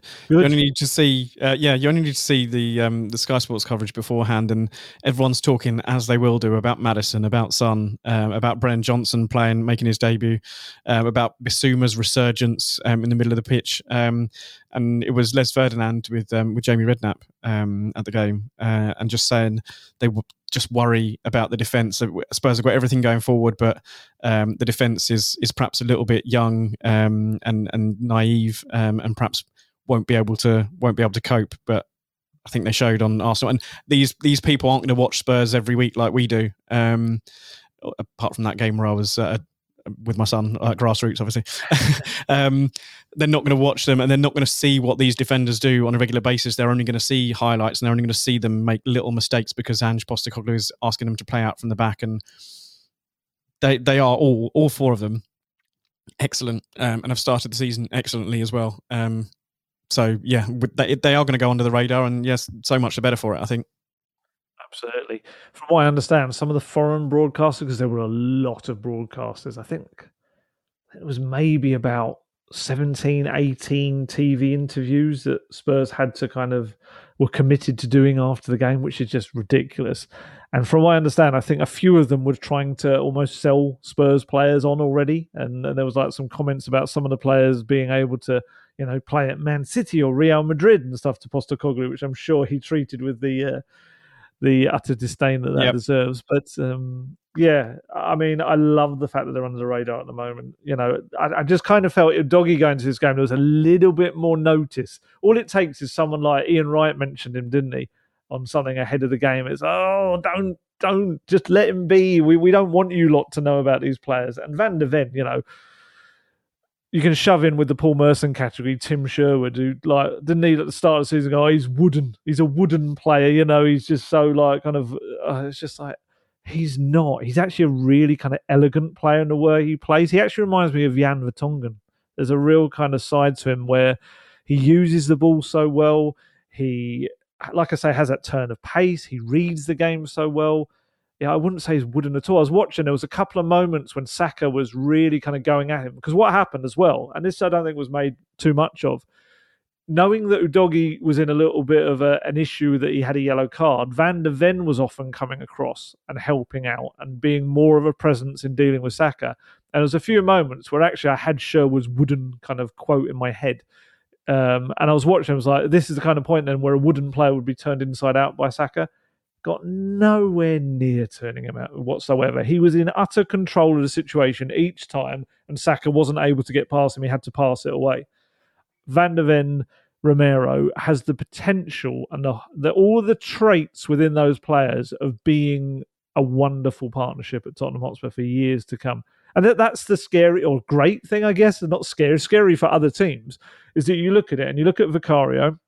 Speaker 3: only need to see, uh, yeah, you only need to see the um, the Sky Sports coverage beforehand, and everyone's talking as they will do about Maddison, about Son, um, about Brennan Johnson playing, making his debut, um, about Bissouma's resurgence um, in the middle of the pitch, um, and it was Les Ferdinand with um, with Jamie Redknapp at the game, uh, and just saying they were just worry about the defense. I suppose have got everything going forward, but um, the defense is is perhaps a little bit young um, and and naive, um, and perhaps won't be able to won't be able to cope. But I think they showed on Arsenal, and these these people aren't going to watch Spurs every week like we do. Um, apart from that game where I was with my son at grassroots, obviously. *laughs* um, they're not going to watch them and they're not going to see what these defenders do on a regular basis. They're only going to see highlights and they're only going to see them make little mistakes because Ange Postecoglou is asking them to play out from the back. And they they are all all four of them excellent um, and have started the season excellently as well. Um, so yeah, they, they are going to go under the radar, and yes, so much the better for it. I think
Speaker 2: absolutely. From what I understand, some of the foreign broadcasters, because there were a lot of broadcasters, I think it was maybe about 17, 18 TV interviews that Spurs had to kind of were committed to doing after the game, which is just ridiculous. And from what I understand, I think a few of them were trying to almost sell Spurs players on already. And, and there was like some comments about some of the players being able to, you know, play at Man City or Real Madrid and stuff to Postecoglou, which I'm sure he treated with the uh, the utter disdain that that yep. deserves. But um, yeah, I mean, I love the fact that they're under the radar at the moment. You know, I, I just kind of felt Doggy going to this game, there was a little bit more notice. All it takes is someone like Ian Wright mentioned him, didn't he, on something ahead of the game. It's, oh, don't, don't, just let him be. We, we don't want you lot to know about these players. And Van de Ven, you know, you can shove in with the Paul Merson category, Tim Sherwood, who like didn't he at the start of the season go, oh, he's wooden, he's a wooden player, you know, he's just so like kind of, uh, it's just like he's not. He's actually a really kind of elegant player in the way he plays. He actually reminds me of Jan Vertonghen. There's a real kind of side to him where he uses the ball so well. He, like I say, has that turn of pace. He reads the game so well yeah, I wouldn't say he's wooden at all. I was watching, there was a couple of moments when Saka was really kind of going at him. Because what happened as well, and this I don't think was made too much of, knowing that Udogie was in a little bit of a, an issue that he had a yellow card, Van de Ven was often coming across and helping out and being more of a presence in dealing with Saka. And there was a few moments where actually I had Sherwood's wooden kind of quote in my head. Um, and I was watching, I was like, this is the kind of point then where a wooden player would be turned inside out by Saka got nowhere near turning him out whatsoever. He was in utter control of the situation each time, and Saka wasn't able to get past him. He had to pass it away. Van de Ven Romero has the potential and the, the, all the traits within those players of being a wonderful partnership at Tottenham Hotspur for years to come. And that, that's the scary or great thing, I guess. and Not scary, scary for other teams, is that you look at it and you look at Vicario.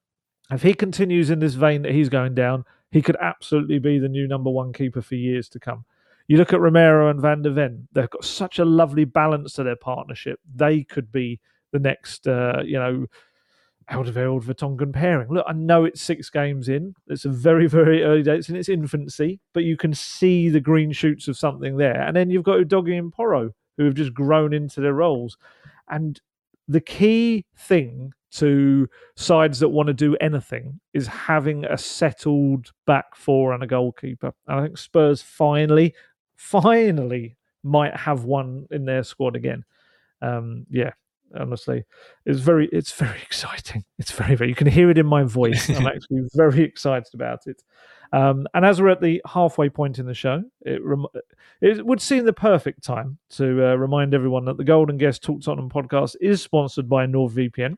Speaker 2: If he continues in this vein that he's going down, he could absolutely be the new number one keeper for years to come. You look at Romero and Van de Ven; they've got such a lovely balance to their partnership. They could be the next, uh, you know, Alderweireld Vertonghen pairing. Look, I know it's six games in. It's a very, *laughs* very early day. It's in its infancy, but you can see the green shoots of something there. And then you've got Udogie and Porro, who have just grown into their roles. And the key thing to sides that want to do anything is having a settled back four and a goalkeeper. And I think Spurs finally, finally might have one in their squad again. Um, yeah, honestly, it's very, it's very *laughs* exciting. It's very, very. You can hear it in my voice. I'm *laughs* actually very excited about it. Um, and as we're at the halfway point in the show, it, rem- it would seem the perfect time to uh, remind everyone that the Gold & Guest Talk Tottenham podcast is sponsored by NordVPN.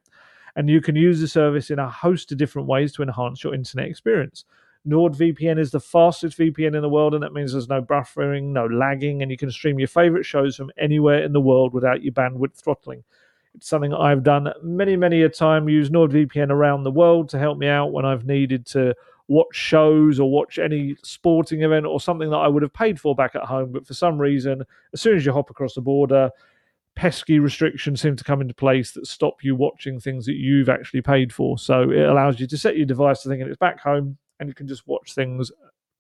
Speaker 2: And you can use the service in a host of different ways to enhance your internet experience. NordVPN is the fastest VPN in the world, and that means there's no buffering, no lagging, and you can stream your favorite shows from anywhere in the world without your bandwidth throttling. It's something I've done many, many a time, use NordVPN around the world to help me out when I've needed to watch shows or watch any sporting event or something that I would have paid for back at home. But for some reason, as soon as you hop across the border, pesky restrictions seem to come into place that stop you watching things that you've actually paid for. So it allows you to set your device to thinking it's back home and you can just watch things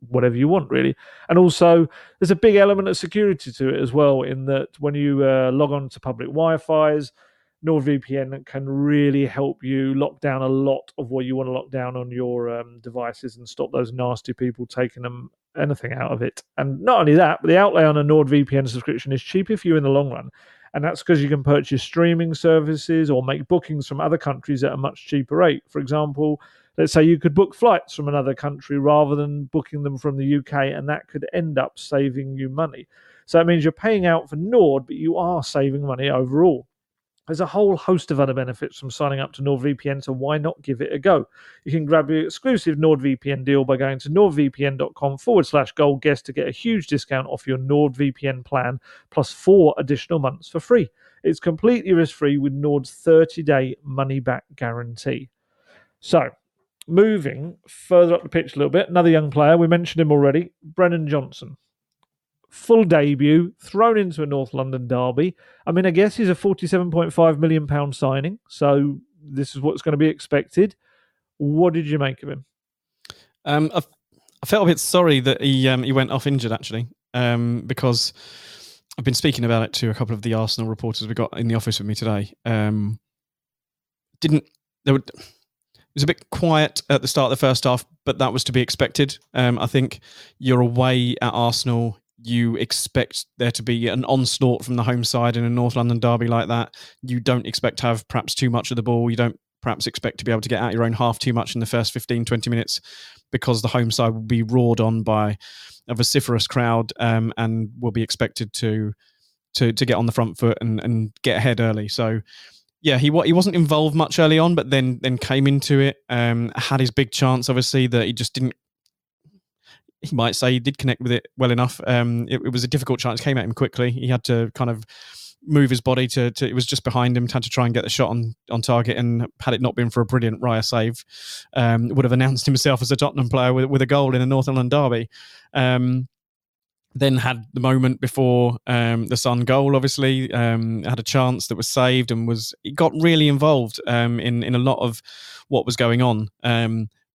Speaker 2: whatever you want really and also there's a big element of security to it as well in that when you uh, log on to public wi-fi's NordVPN can really help you lock down a lot of what you want to lock down on your um, devices and stop those nasty people taking them anything out of it. And not only that, but the outlay on a NordVPN subscription is cheaper for you in the long run. And that's because you can purchase streaming services or make bookings from other countries at a much cheaper rate. For example, let's say you could book flights from another country rather than booking them from the UK, and that could end up saving you money. So it means you're paying out for Nord, but you are saving money overall. There's a whole host of other benefits from signing up to NordVPN, so why not give it a go? You can grab your exclusive NordVPN deal by going to nordvpn.com forward slash gold guest to get a huge discount off your NordVPN plan plus four additional months for free. It's completely risk free with Nord's 30 day money back guarantee. So, moving further up the pitch a little bit, another young player, we mentioned him already, Brennan Johnson full debut, thrown into a North London derby. I mean, I guess he's a £47.5 million signing, so this is what's going to be expected. What did you make of him?
Speaker 3: Um, I, I, felt a bit sorry that he um, he went off injured actually, um, because I've been speaking about it to a couple of the Arsenal reporters we got in the office with me today. Um, didn't there were, it was a bit quiet at the start of the first half, but that was to be expected. Um, I think you're away at Arsenal you expect there to be an onslaught from the home side in a North London derby like that. You don't expect to have perhaps too much of the ball. You don't perhaps expect to be able to get out your own half too much in the first 15, 20 minutes because the home side will be roared on by a vociferous crowd um, and will be expected to to to get on the front foot and, and get ahead early. So yeah, he he wasn't involved much early on, but then then came into it. Um, had his big chance, obviously, that he just didn't he might say he did connect with it well enough. Um, it, it, was a difficult chance, came at him quickly. He had to kind of move his body to, to, it was just behind him, had to try and get the shot on, on target. And had it not been for a brilliant Raya save, um, would have announced himself as a Tottenham player with, with a goal in a Northern derby. Um, then had the moment before um, the Son goal. Obviously, um, had a chance that was saved and was got really involved um, in in a lot of what was going on.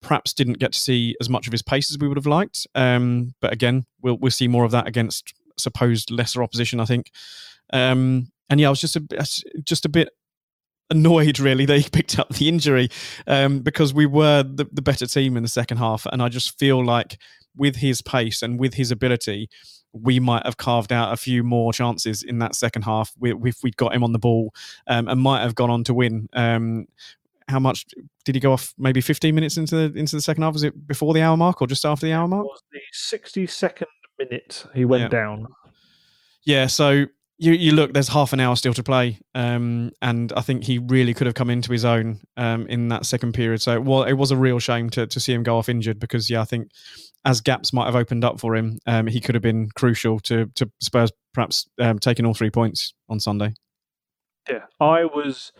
Speaker 3: Um, perhaps didn't get to see as much of his pace as we would have liked. Um, but again, we'll we'll see more of that against supposed lesser opposition, I think. Um, and yeah, I was just a just a bit annoyed really that he *laughs* picked up the injury um, because we were the, the better team in the second half, and I just feel like with his pace and with his ability. We might have carved out a few more chances in that second half if we'd got him on the ball um, and might have gone on to win. How much did he go off? Maybe 15 minutes into the into the second half. Was it before the hour mark or just after the hour mark? It
Speaker 2: was the 62nd minute he went yeah. down.
Speaker 3: Yeah, so you you look. There's half an hour still to play, um, and I think he really could have come into his own um, in that second period. So it was, it was a real shame to to see him go off injured because yeah, I think as gaps might have opened up for him, um, he could have been crucial to to Spurs perhaps um, taking all three points on Sunday.
Speaker 2: Yeah, I was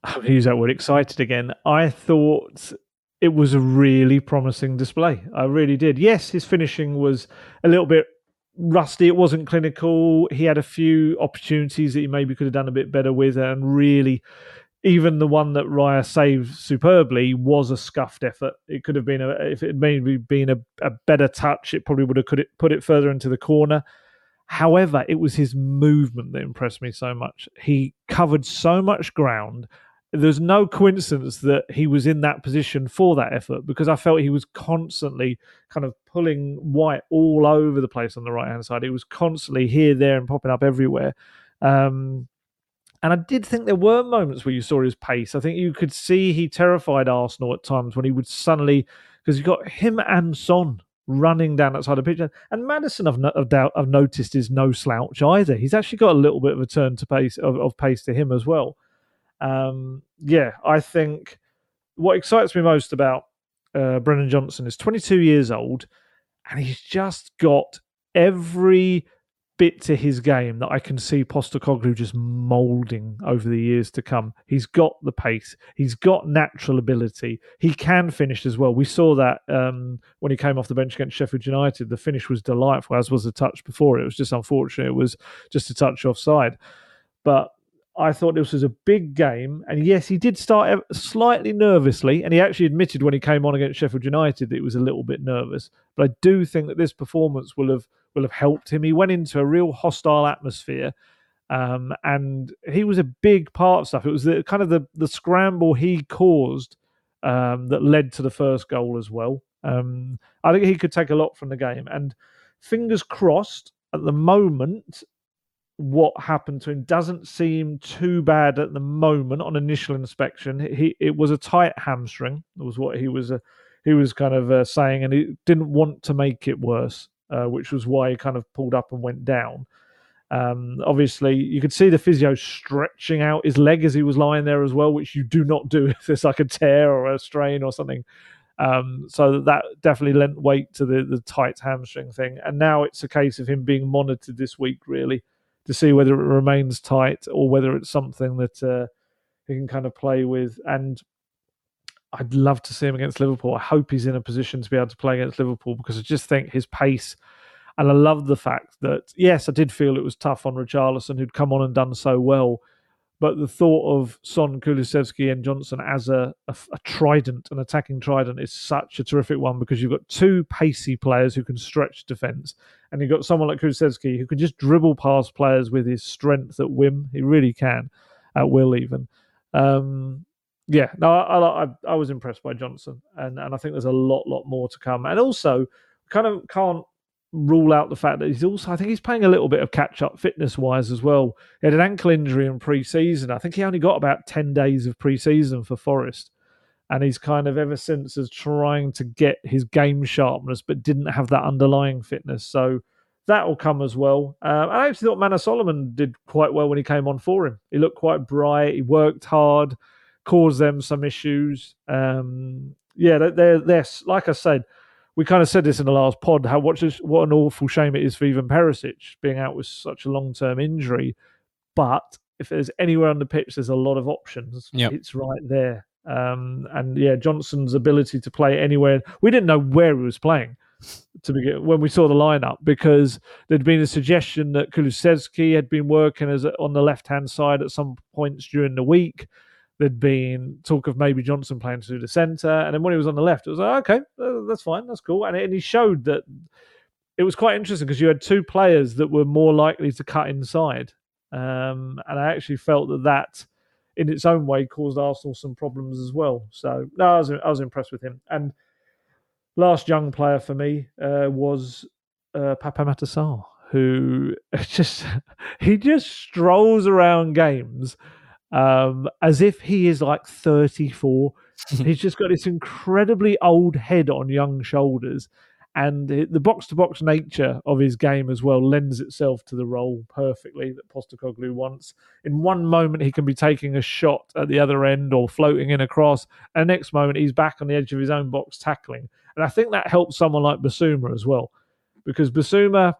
Speaker 2: *laughs* I'll use that word excited again. I thought it was a really promising display. I really did. Yes, his finishing was a little bit rusty. It wasn't clinical. He had a few opportunities that he maybe could have done a bit better with, and really, even the one that Raya saved superbly was a scuffed effort. It could have been a if it maybe been a, a better touch, it probably would have could it put it further into the corner. However, it was his movement that impressed me so much. He covered so much ground there's no coincidence that he was in that position for that effort because I felt he was constantly kind of pulling White all over the place on the right hand side. He was constantly here, there, and popping up everywhere. Um, and I did think there were moments where you saw his pace. I think you could see he terrified Arsenal at times when he would suddenly, because you've got him and Son running down outside the pitch. And Maddison, I've, no, doubt, I've noticed, is no slouch either. He's actually got a little bit of a turn to pace of, of pace to him as well. Um, yeah, I think what excites me most about uh, Brennan Johnson is 22 years old, and he's just got every bit to his game that I can see Postecoglou just moulding over the years to come. He's got the pace, he's got natural ability, he can finish as well. We saw that um, when he came off the bench against Sheffield United. The finish was delightful, as was the touch before. It was just unfortunate; it was just a touch offside. But I thought this was a big game. And yes, he did start slightly nervously. And he actually admitted when he came on against Sheffield United that he was a little bit nervous. But I do think that this performance will have will have helped him. He went into a real hostile atmosphere. Um, and he was a big part of stuff. It was the kind of the, the scramble he caused um, that led to the first goal as well. Um, I think he could take a lot from the game. And fingers crossed, at the moment, what happened to him doesn't seem too bad at the moment on initial inspection. He it was a tight hamstring. Was what he was uh, he was kind of uh, saying, and he didn't want to make it worse, uh, which was why he kind of pulled up and went down. Um, obviously, you could see the physio stretching out his leg as he was lying there as well, which you do not do *laughs* if there's like a tear or a strain or something. Um, so that definitely lent weight to the the tight hamstring thing. And now it's a case of him being monitored this week, really to see whether it remains tight or whether it's something that uh, he can kind of play with. And I'd love to see him against Liverpool. I hope he's in a position to be able to play against Liverpool because I just think his pace. And I love the fact that, yes, I did feel it was tough on Richarlison, who'd come on and done so well. But the thought of Son, Kulusevski, and Johnson as a, a, a, trident, an attacking trident, is such a terrific one because you've got two pacey players who can stretch defence, and you've got someone like Kulusevski who can just dribble past players with his strength at whim. He really can, at will even. Um, yeah, no, I, I, I was impressed by Johnson, and, and I think there's a lot, lot more to come. And also, kind of can't rule out the fact that he's also, I think he's playing a little bit of catch up fitness wise as well. He had an ankle injury in pre season. I think he only got about 10 days of pre season for Forest. And he's kind of ever since is trying to get his game sharpness, but didn't have that underlying fitness. So that will come as well. Um, I actually thought Manor Solomon did quite well when he came on for him. He looked quite bright. He worked hard, caused them some issues. Um, yeah, they're, they're, like I said, we kind of said this in the last pod how what, just, what an awful shame it is for Ivan Perisic being out with such a long term injury. But if there's anywhere on the pitch, there's a lot of options.
Speaker 3: Yep.
Speaker 2: It's right there. Um, and yeah, Johnson's ability to play anywhere. We didn't know where he was playing to begin when we saw the lineup because there'd been a suggestion that Kulusevski had been working as a, on the left hand side at some points during the week. There'd been talk of maybe Johnson playing through the centre, and then when he was on the left, it was like, okay, uh, that's fine, that's cool. And, and he showed that it was quite interesting because you had two players that were more likely to cut inside, um, and I actually felt that that, in its own way, caused Arsenal some problems as well. So no, I was I was impressed with him. And last young player for me uh, was uh, Pape Matar who *laughs* just he just strolls around games um, as if he is like 34. *laughs* He's just got this incredibly old head on young shoulders. And the box to box nature of his game as well lends itself to the role perfectly that Postecoglou wants. In one moment, he can be taking a shot at the other end or floating in across, and next moment, he's back on the edge of his own box tackling. And I think that helps someone like Bissouma as well, because Bissouma,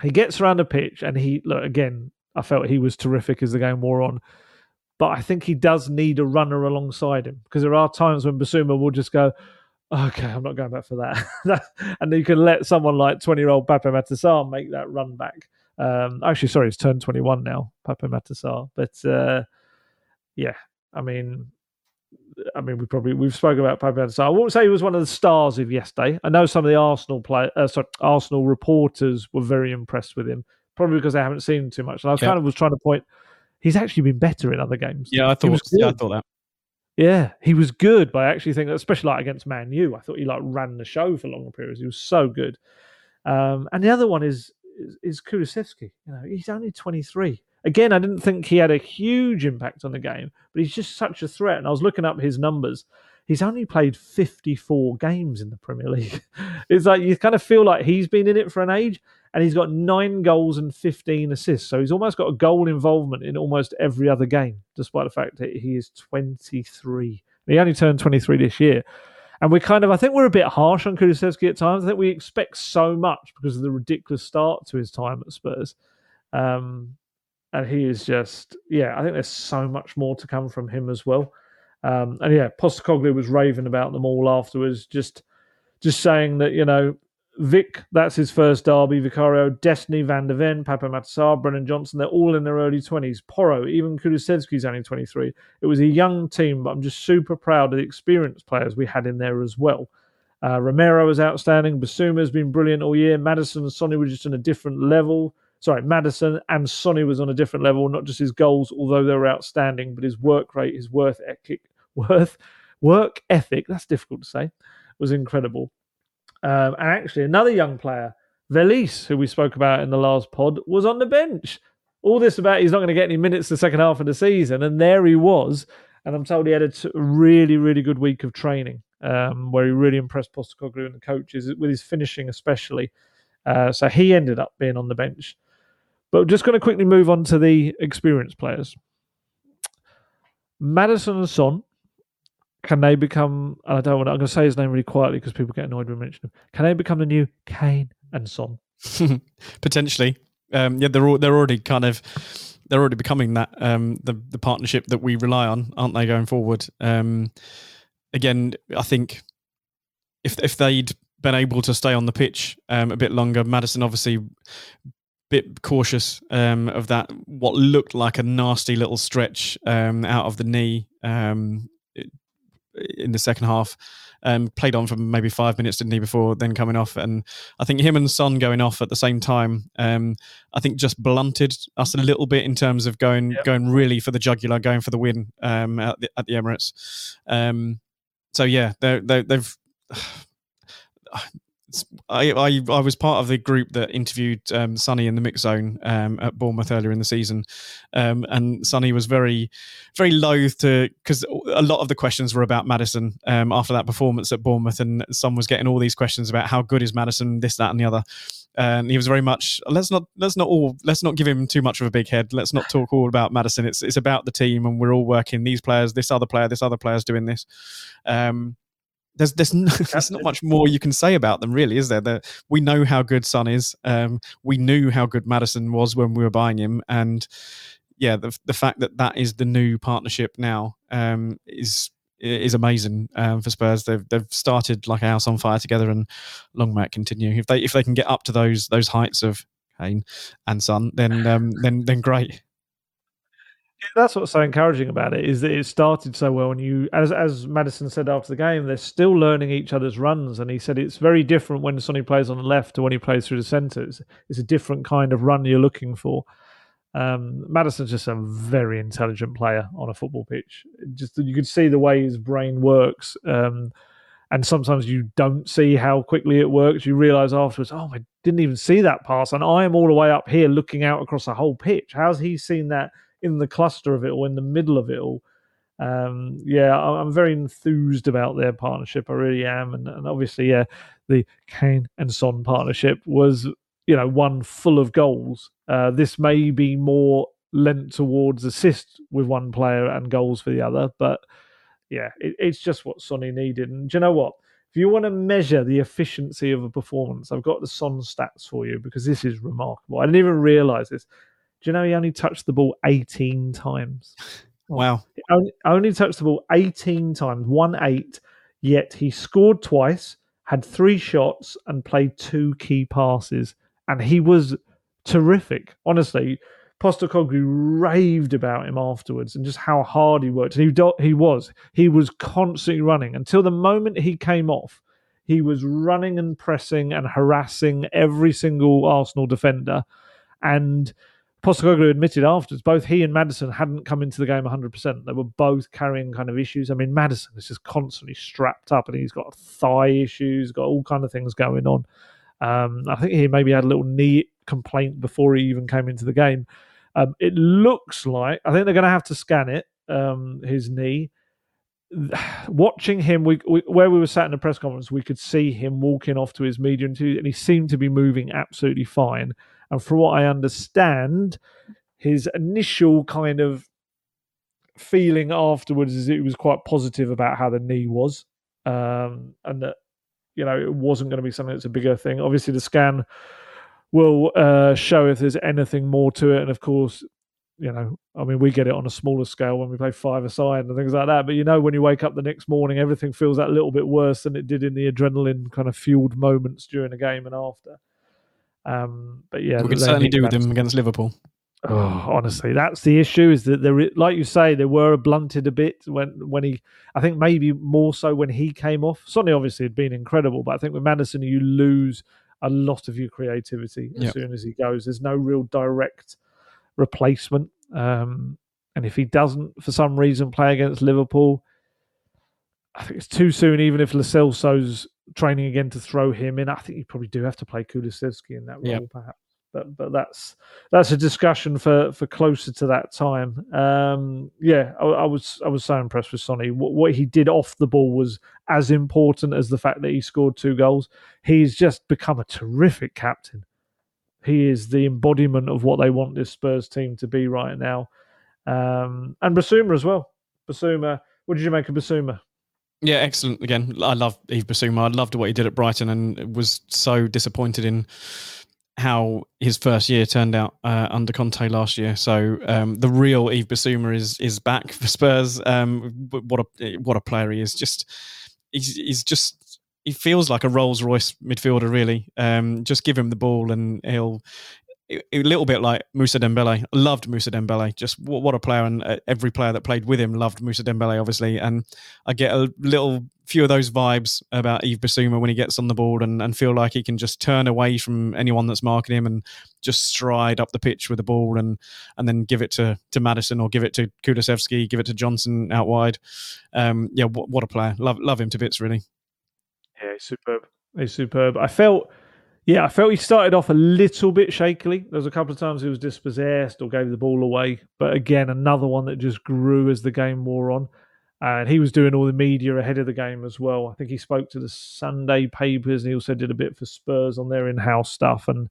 Speaker 2: he gets around the pitch and he, look, again, I felt he was terrific as the game wore on but I think he does need a runner alongside him because there are times when Bissouma will just go, okay, I'm not going back for that. *laughs* and you can let someone like 20 year old Pape Matar Sarr make that run back. Um, actually, sorry, he's turned 21 now, Pape Matar Sarr. But uh, yeah, I mean, I mean, we probably we've spoken about Pape Matar Sarr. I won't say he was one of the stars of yesterday. I know some of the Arsenal play, uh, sorry, Arsenal reporters were very impressed with him, probably because they haven't seen him too much. And I yeah. kind of was trying to point he's actually been better in other games.
Speaker 3: Yeah, I thought. Yeah, I thought that.
Speaker 2: Yeah, he was good. But I actually think, especially like against Man U, I thought he like ran the show for longer periods. He was so good. Um, and the other one is is, is Kulusevski. You know, he's only twenty three. Again, I didn't think he had a huge impact on the game, but he's just such a threat. And I was looking up his numbers. He's only played 54 games in the Premier League. *laughs* it's like you kind of feel like he's been in it for an age. And he's got nine goals and 15 assists. So he's almost got a goal involvement in almost every other game, despite the fact that he is 23. He only turned 23 this year. And we're kind of, I think we're a bit harsh on Kulusevski at times. I think we expect so much because of the ridiculous start to his time at Spurs. Um, and he is just, yeah, I think there's so much more to come from him as well. Um, and yeah, Postecoglou was raving about them all afterwards, just just saying that, you know, Vic, that's his first derby. Vicario, Destiny, Van de Ven, Papa Matar, Brennan Johnson, they're all in their early 20s. Porro, even Kulusevski's only 23. It was a young team, but I'm just super proud of the experienced players we had in there as well. Uh, Romero was outstanding. Bissouma's been brilliant all year. Maddison and Sonny were just on a different level. Sorry, Maddison and Sonny was on a different level, not just his goals, although they were outstanding, but his work rate, his worth ethic, *laughs* worth, work ethic, that's difficult to say, was incredible. Um, and actually, another young player, Veliz, who we spoke about in the last pod, was on the bench. All this about he's not going to get any minutes the second half of the season, and there he was. And I'm told he had a t- really, really good week of training, um, where he really impressed Postecoglou and the coaches with his finishing, especially. Uh, so he ended up being on the bench. But just going to quickly move on to the experienced players. Maddison and Son can they become? And I don't want. I'm going to say his name really quietly because people get annoyed when I mention him. Can they become the new Kane and Son? *laughs*
Speaker 3: Potentially, um, yeah. They're all, they're already kind of they're already becoming that um, the the partnership that we rely on, aren't they, going forward? Um, again, I think if if they'd been able to stay on the pitch um, a bit longer, Maddison obviously bit cautious um, of that what looked like a nasty little stretch um, out of the knee um, in the second half. Um, played on for maybe five minutes, didn't he, before then coming off? And I think him and Son going off at the same time, um, I think just blunted us a little bit in terms of going yep. going really for the jugular, going for the win um, at, the, at the Emirates. Um, so yeah, they they've. *sighs* I, I, I was part of the group that interviewed um, Sonny in the mix zone um, at Bournemouth earlier in the season, um, and Sonny was very, very loath to because a lot of the questions were about Maddison um, after that performance at Bournemouth, and Son was getting all these questions about how good is Maddison, this, that, and the other. And he was very much let's not let's not all let's not give him too much of a big head. Let's not talk all about Maddison. It's it's about the team, and we're all working. These players, this other player, this other player's doing this. Um, there's there's, no, *laughs* there's not much more you can say about them, really, is there? That we know how good Son is. Um, we knew how good Maddison was when we were buying him, and yeah, the the fact that that is the new partnership now um, is is amazing um, for Spurs. They've they've started like a house on fire together, and long may it continue. If they if they can get up to those those heights of Kane and Son, then um, then then great
Speaker 2: that's what's so encouraging about it is that it started so well and you as as Maddison said after the game they're still learning each other's runs and he said it's very different when Sonny plays on the left to when he plays through the centre it's, it's a different kind of run you're looking for. Um, Maddison's just a very intelligent player on a football pitch. Just you could see the way his brain works um, and sometimes you don't see how quickly it works. You realize afterwards oh I didn't even see that pass and I am all the way up here looking out across the whole pitch. How's he seen that in the cluster of it or in the middle of it all. Um, yeah, I'm very enthused about their partnership. I really am, and, and obviously, yeah, the Kane and Son partnership was, you know, one full of goals. Uh, this may be more lent towards assists with one player and goals for the other, but yeah, it, it's just what Sonny needed. And do you know what? If you want to measure the efficiency of a performance, I've got the Son stats for you because this is remarkable. I didn't even realize this. Do you know he only touched the ball 18 times? *laughs*
Speaker 3: Wow.
Speaker 2: He only, only touched the ball 18 times, one eight, yet he scored twice, had three shots, and played two key passes. And he was terrific. Honestly, Postecoglou raved about him afterwards and just how hard he worked. And he, he was. He was constantly running until the moment he came off. He was running and pressing and harassing every single Arsenal defender. And Postecoglou admitted afterwards both he and Maddison hadn't come into the game 100%. They were both carrying kind of issues. I mean, Maddison is just constantly strapped up and he's got thigh issues, got all kind of things going on. Um, I think he maybe had a little knee complaint before he even came into the game. Um, it looks like, I think they're going to have to scan it, um, his knee. *sighs* watching him, we, we, where we were sat in the press conference, we could see him walking off to his media interview, and he seemed to be moving absolutely fine. And from what I understand, his initial kind of feeling afterwards is it was quite positive about how the knee was, um, and that you know it wasn't going to be something that's a bigger thing. Obviously, the scan will uh, show if there's anything more to it, and of course, you know, I mean, we get it on a smaller scale when we play five aside and things like that. But you know, when you wake up the next morning, everything feels that little bit worse than it did in the adrenaline kind of fueled moments during the game and after. Um, but yeah,
Speaker 3: we could certainly do with them against Liverpool.
Speaker 2: Oh, honestly, that's the issue. Is that there, like you say, they were blunted a bit when when he. I think maybe more so when he came off. Sonny obviously had been incredible, but I think with Maddison you lose a lot of your creativity as yep. soon as he goes. There's no real direct replacement. Um, and if he doesn't, for some reason, play against Liverpool, I think it's too soon. Even if Lo Celso's training again to throw him in, I think you probably do have to play Kulusevski in that role, yep. perhaps but but that's that's a discussion for for closer to that time. Um, yeah, I, I, was I was so impressed with Sonny. What, what, he did off the ball was as important as the fact that he scored two goals. He's just become a terrific captain. He is the embodiment of what they want this Spurs team to be right now. Um, and Bissouma as well. Bissouma, what did you make of Bissouma?
Speaker 3: Yeah, excellent. Again, I love Yves Bissouma. I loved what he did at Brighton and was so disappointed in how his first year turned out uh, under Conte last year. So um, the real Yves Bissouma is is back for Spurs. Um, what a what a player he is! Just he's he's just he feels like a Rolls Royce midfielder. Really, um, just give him the ball and he'll a little bit like Moussa Dembele. Loved Moussa Dembele. Just what, what a player, and uh, every player that played with him loved Moussa Dembele, obviously. And I get a little few of those vibes about Yves Bissouma when he gets on the board and, and feel like he can just turn away from anyone that's marking him and just stride up the pitch with the ball and and then give it to to Maddison or give it to Kulusevski, give it to Johnson out wide. Um, yeah, what, what a player. Love love him to bits, really.
Speaker 2: Yeah, he's superb. He's superb. I felt yeah, I felt he started off a little bit shakily. There was a couple of times he was dispossessed or gave the ball away. But again, another one that just grew as the game wore on. And he was doing all the media ahead of the game as well. I think he spoke to the Sunday papers and he also did a bit for Spurs on their in house stuff. And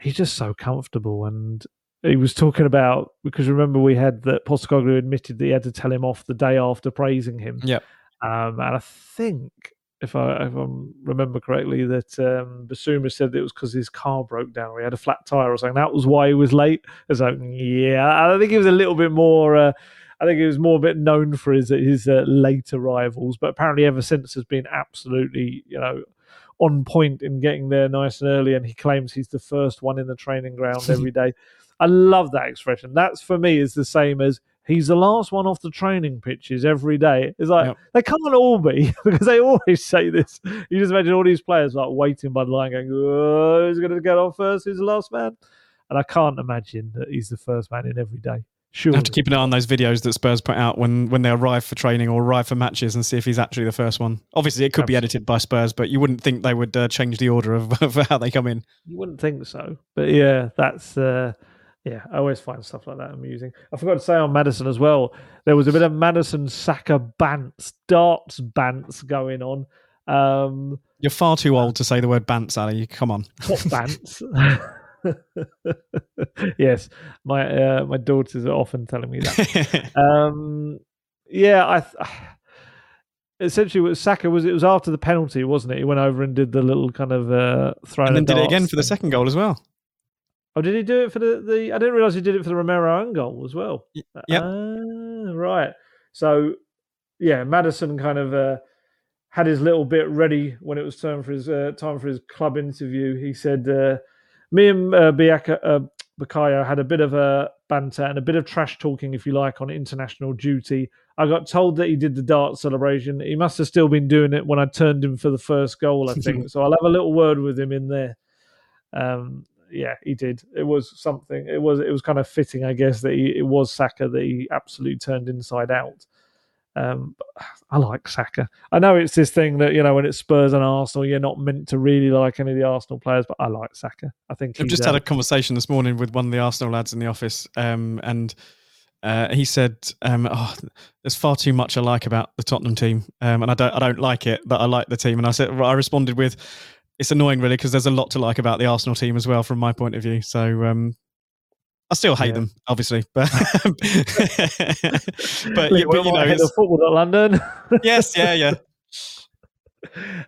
Speaker 2: he's just so comfortable. And he was talking about, because remember, we had that Postecoglou admitted that he had to tell him off the day after praising him.
Speaker 3: Yeah.
Speaker 2: Um, and I think if I, if I remember correctly, that um, Bissouma said that it was because his car broke down or he had a flat tire or something. That was why he was late. It's like, yeah, I think he was a little bit more. Uh, I think he was more a bit known for his his uh, late arrivals, but apparently ever since has been absolutely, you know, on point in getting there nice and early. And he claims he's the first one in the training ground *laughs* every day. I love that expression. That's for me is the same as he's the last one off the training pitches every day. It's like yep. they can't all be *laughs* because they always say this. You just imagine all these players like waiting by the line, going, oh, "Who's going to get on first? Who's the last man?" And I can't imagine that he's the first man in every day. Sure.
Speaker 3: have to keep an eye on those videos that Spurs put out when, when they arrive for training or arrive for matches and see if he's actually the first one. Obviously, it could Absolutely. be edited by Spurs, but you wouldn't think they would uh, change the order of, *laughs* of, how they come in.
Speaker 2: You wouldn't think so, but yeah, that's uh, yeah, I always find stuff like that amusing. I forgot to say on Maddison as well, there was a bit of Maddison Saka bants, darts bants going on. Um,
Speaker 3: You're far too old to say the word bants, Ali. Come on.
Speaker 2: What *laughs* bants? *laughs* yes, my uh, my daughters are often telling me that. *laughs* um, yeah, I. Th- essentially what Saka was it was after the penalty, wasn't it? He went over and did the little kind of uh, throw
Speaker 3: and then did it again for the second goal as well.
Speaker 2: Oh, did he do it for the, the I didn't realize he did it for the Romero own goal as well.
Speaker 3: Yeah.
Speaker 2: Uh, right. So, yeah, Maddison kind of uh, had his little bit ready when it was time for his uh, time for his club interview. He said, uh, "Me and uh, Biaka, uh, Bukayo had a bit of a banter and a bit of trash talking, if you like, on international duty. I got told that he did the dart celebration. He must have still been doing it when I turned him for the first goal, I think. *laughs* so I'll have a little word with him in there." Um, yeah, he did. It was something. It was it was kind of fitting, I guess, that he, it was Saka that he absolutely turned inside out. Um, I like Saka. I know it's this thing that you know when it's Spurs and Arsenal, you're not meant to really like any of the Arsenal players, but I like Saka. I think
Speaker 3: I've just had a conversation this morning with one of the Arsenal lads in the office, um, and Uh, he said, um, "Oh, there's far too much I like about the Tottenham team, um, and I don't, I don't like it, but I like the team." And I said, I responded with, "It's annoying, really, because there's a lot to like about the Arsenal team as well, from my point of view." So um, I still hate yeah. them, obviously, *laughs* but *laughs* but,
Speaker 2: but you know, the football at London. *laughs*
Speaker 3: yes, yeah, yeah.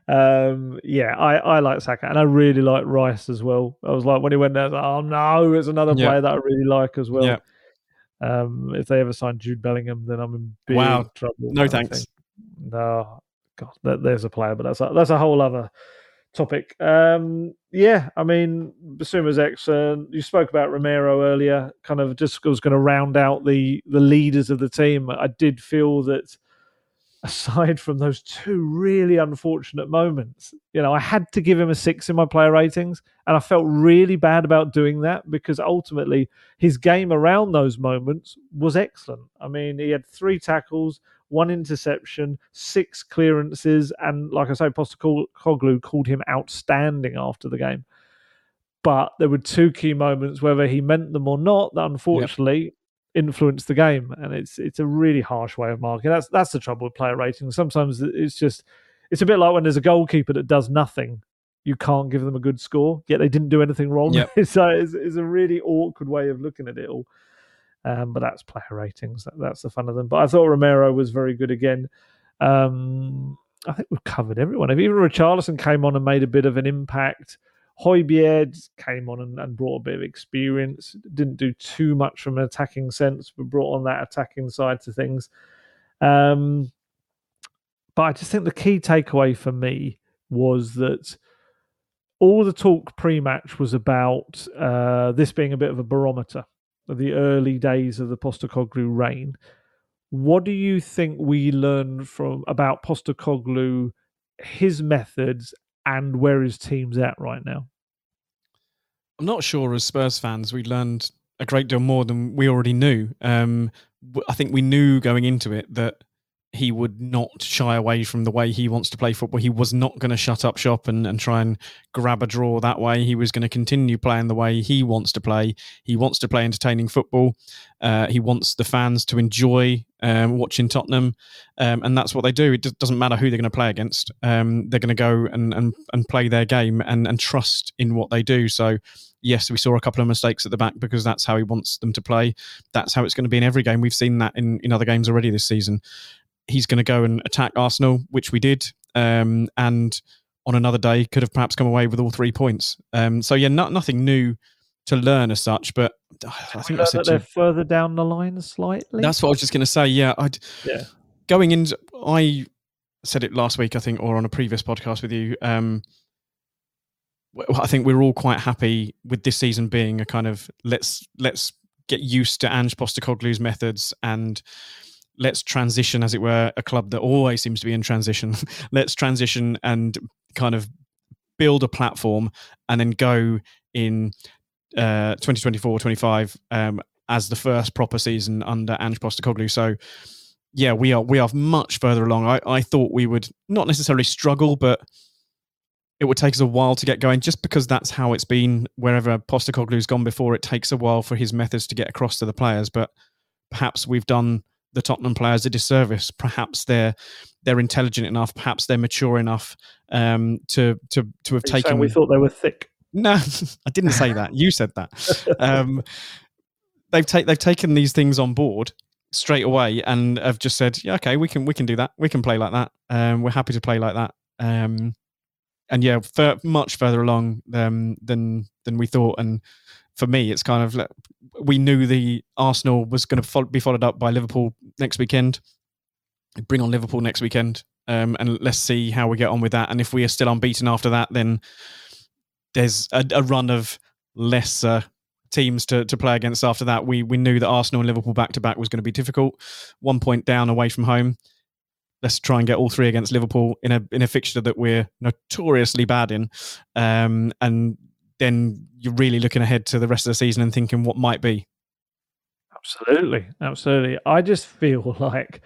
Speaker 2: Um, yeah, I, I like Saka and I really like Rice as well. I was like when he went there, I was like, oh no, it's another yeah. player that I really like as well. Yeah. Um, if they ever sign Jude Bellingham, then I'm in big wow. trouble.
Speaker 3: No thanks.
Speaker 2: No, God, there's a player, but that's a, that's a whole other topic. Um, yeah, I mean, Bissouma's excellent. You spoke about Romero earlier. Kind of just was going to round out the the leaders of the team. I did feel that aside from those two really unfortunate moments, you know, I had to give him a six in my player ratings. And I felt really bad about doing that because ultimately his game around those moments was excellent. I mean, he had three tackles, one interception, six clearances. And like I say, Postecoglou called him outstanding after the game. But there were two key moments, whether he meant them or not, that unfortunately yep influence the game, and it's it's a really harsh way of marking. That's that's the trouble with player ratings. Sometimes it's just it's a bit like when there's a goalkeeper that does nothing, you can't give them a good score, yet they didn't do anything wrong. Yep. *laughs* so it's, it's, a really awkward way of looking at it all. Um, but that's player ratings. That, that's the fun of them. But I thought Romero was very good again. Um, I think we've covered everyone. If even Richarlison came on and made a bit of an impact. Højbjerg came on and, and, brought a bit of experience. Didn't do too much from an attacking sense, but brought on that attacking side to things. Um, but I just think the key takeaway for me was that all the talk pre-match was about uh, this being a bit of a barometer of the early days of the Postecoglou reign. What do you think we learned from about Postecoglou, his methods, and where his team's at right now?
Speaker 3: I'm not sure as Spurs fans we learned a great deal more than we already knew. Um, I think we knew going into it that he would not shy away from the way he wants to play football. He was not going to shut up shop and, and try and grab a draw that way. He was going to continue playing the way he wants to play. He wants to play entertaining football. Uh, he wants the fans to enjoy um, watching Tottenham, um, and that's what they do. It doesn't matter who they're going to play against. Um, they're going to go and, and and play their game and and trust in what they do. So yes, we saw a couple of mistakes at the back because that's how he wants them to play. That's how it's going to be in every game. We've seen that in, in other games already this season he's going to go and attack Arsenal, which we did, um, and on another day could have perhaps come away with all three points. Um, so yeah, not, nothing new to learn as such, but I think
Speaker 2: that they're further down the line slightly.
Speaker 3: That's what I was just going to say. Yeah, I'd, yeah. Going in, I said it last week, I think, or on a previous podcast with you. Um, I think we're all quite happy with this season being a kind of let's let's get used to Ange Postecoglou's methods and let's transition, as it were, a club that always seems to be in transition. *laughs* let's transition and kind of build a platform and then go in uh, 2024 25 um, as the first proper season under Ange Postecoglou. So, yeah, we are we are much further along. I, I thought we would not necessarily struggle, but it would take us a while to get going just because that's how it's been wherever Postecoglou's gone before. It takes a while for his methods to get across to the players, but perhaps we've done the Tottenham players a disservice. Perhaps they're they're intelligent enough, perhaps they're mature enough um, to to to have taken.
Speaker 2: We thought they were thick.
Speaker 3: No, *laughs* I didn't say that. You said that. Um, they've take they've taken these things on board straight away and have just said, yeah, okay, we can we can do that. We can play like that. Um, we're happy to play like that. Um, and yeah, much further along um, than than we thought. And for me, it's kind of like we knew the Arsenal was going to be followed up by Liverpool next weekend. Bring on Liverpool next weekend, um, and let's see how we get on with that. And if we are still unbeaten after that, then there's a, a run of lesser teams to, to play against after that. We we knew that Arsenal and Liverpool back to back was going to be difficult. One point down away from home. Let's try and get all three against Liverpool in a in a fixture that we're notoriously bad in, um, and then you're really looking ahead to the rest of the season and thinking what might be.
Speaker 2: Absolutely, absolutely. I just feel *laughs* like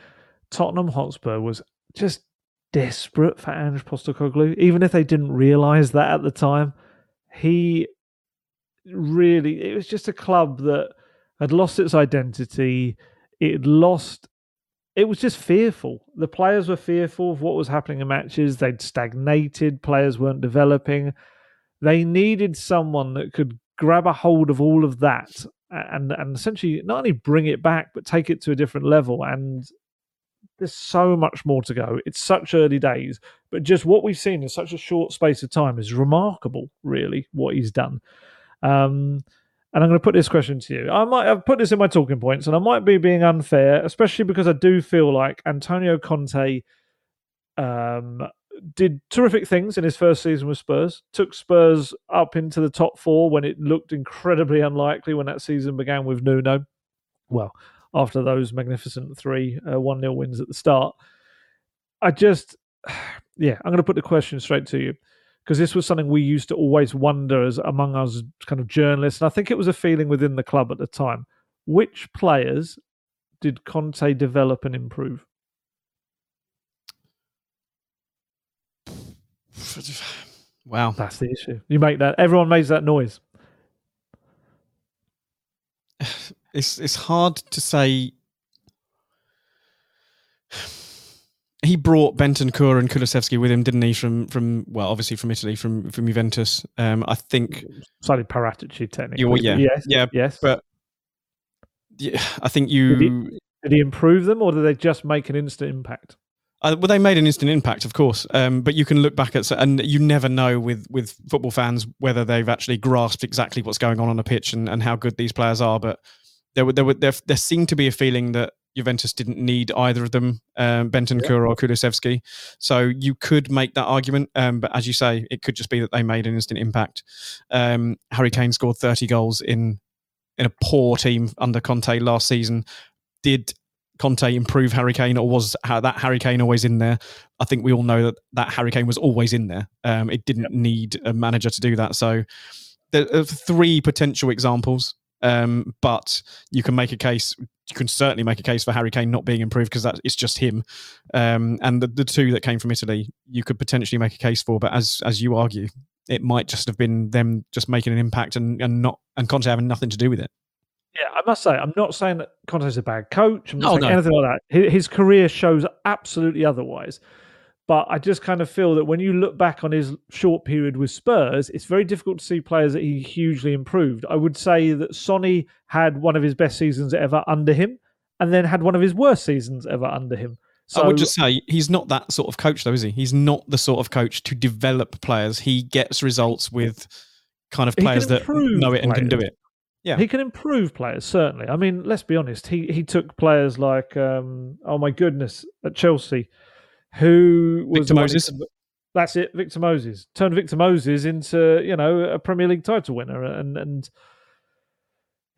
Speaker 2: Tottenham Hotspur was just desperate for Ange Postecoglou, even if they didn't realise that at the time. He really, it was just a club that had lost its identity. it had lost. It was just fearful. The players were fearful of what was happening in matches. They'd stagnated. Players weren't developing. They needed someone that could grab a hold of all of that and and essentially not only bring it back but take it to a different level. And there's so much more to go. It's such early days but just what we've seen in such a short space of time is remarkable really what he's done. Um, and I'm going to put this question to you. I might have put this in my talking points, and I might be being unfair, especially because I do feel like Antonio Conte um, did terrific things in his first season with Spurs. Took Spurs up into the top four when it looked incredibly unlikely when that season began with Nuno. Well, after those magnificent three uh, one 0 wins at the start, I just, *sighs* yeah, I'm going to put the question straight to you because this was something we used to always wonder as among us kind of journalists, and I think it was a feeling within the club at the time. Which players did Conte develop and improve?
Speaker 3: Wow,
Speaker 2: that's the issue. You make that. Everyone makes that noise. *sighs*
Speaker 3: It's it's hard to say. *sighs* He brought Bentancur and Kulusevski with him, didn't he? From from well, obviously from Italy, from from Juventus. Um, I think
Speaker 2: slightly Paratici technically.
Speaker 3: Well, yeah,
Speaker 2: yes,
Speaker 3: yeah,
Speaker 2: yes.
Speaker 3: But yeah, *sighs* I think you
Speaker 2: did he, did he improve them, or did they just make an instant impact?
Speaker 3: Uh, well, they made an instant impact, of course, um, but you can look back at and you never know with with football fans whether they've actually grasped exactly what's going on on a pitch and, and how good these players are. But there were there were there, there seemed to be a feeling that Juventus didn't need either of them, um, Bentancur yeah. or Kulusevski. So you could make that argument, um, but as you say, it could just be that they made an instant impact. Um, Harry Kane scored 30 goals in in a poor team under Conte last season. Did Conte improve Harry Kane, or was that Harry Kane always in there? I think we all know that that Harry Kane was always in there. Um, it didn't yep. need a manager to do that. So there are three potential examples, um, but you can make a case. You can certainly make a case for Harry Kane not being improved because that it's just him. Um, and the, the two that came from Italy, you could potentially make a case for. But as as you argue, it might just have been them just making an impact and, and not and Conte having nothing to do with it.
Speaker 2: Yeah, I must say, I'm not saying that Conte's a bad coach. I'm not
Speaker 3: oh,
Speaker 2: saying
Speaker 3: no.
Speaker 2: anything like that. His career shows absolutely otherwise. But I just kind of feel that when you look back on his short period with Spurs, it's very difficult to see players that he hugely improved. I would say that Sonny had one of his best seasons ever under him, and then had one of his worst seasons ever under him.
Speaker 3: So, I would just say he's not that sort of coach, though, is he? He's not the sort of coach to develop players. He gets results with kind of players that know it and can do it. Yeah,
Speaker 2: he can improve players certainly. I mean, let's be honest. He he took players like um, oh my goodness at Chelsea, who was
Speaker 3: Victor Moses.
Speaker 2: that's it, Victor Moses turned Victor Moses into you know a Premier League title winner, and and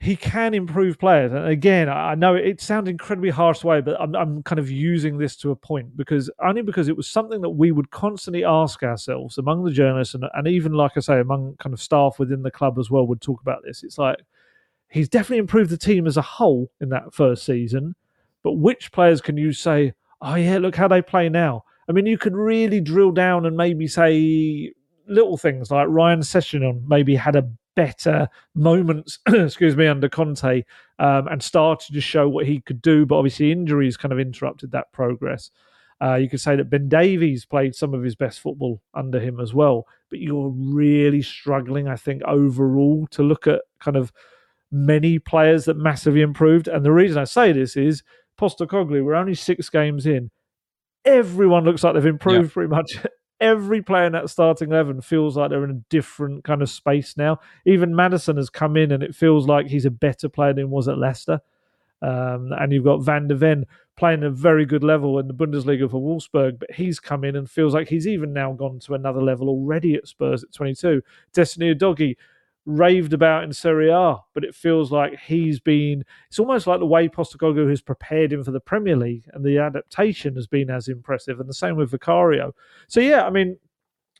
Speaker 2: he can improve players. And again, I know it sounds incredibly harsh way, but I'm I'm kind of using this to a point because only because it was something that we would constantly ask ourselves among the journalists and and even like I say among kind of staff within the club as well would talk about this. It's like he's definitely improved the team as a whole in that first season. But which players can you say, oh, yeah, look how they play now? I mean, you could really drill down and maybe say little things like Ryan Sessegnon maybe had a better moments, *clears throat* excuse me, under Conte um, and started to show what he could do. But obviously, injuries kind of interrupted that progress. Uh, you could say that Ben Davies played some of his best football under him as well. But you're really struggling, I think, overall to look at kind of many players that massively improved. And the reason I say this is Postecoglou, we're only six games in. Everyone looks like they've improved yeah. pretty much. *laughs* Every player in that starting 11 feels like they're in a different kind of space now. Even Maddison has come in and it feels like he's a better player than he was at Leicester. Um, and you've got Van de Ven playing a very good level in the Bundesliga for Wolfsburg, but he's come in and feels like he's even now gone to another level already at Spurs at 22. Destiny Udogie raved about in Serie A, but it feels like he's been. It's almost like the way Postecoglou has prepared him for the Premier League, and the adaptation has been as impressive. And the same with Vicario. So yeah, I mean,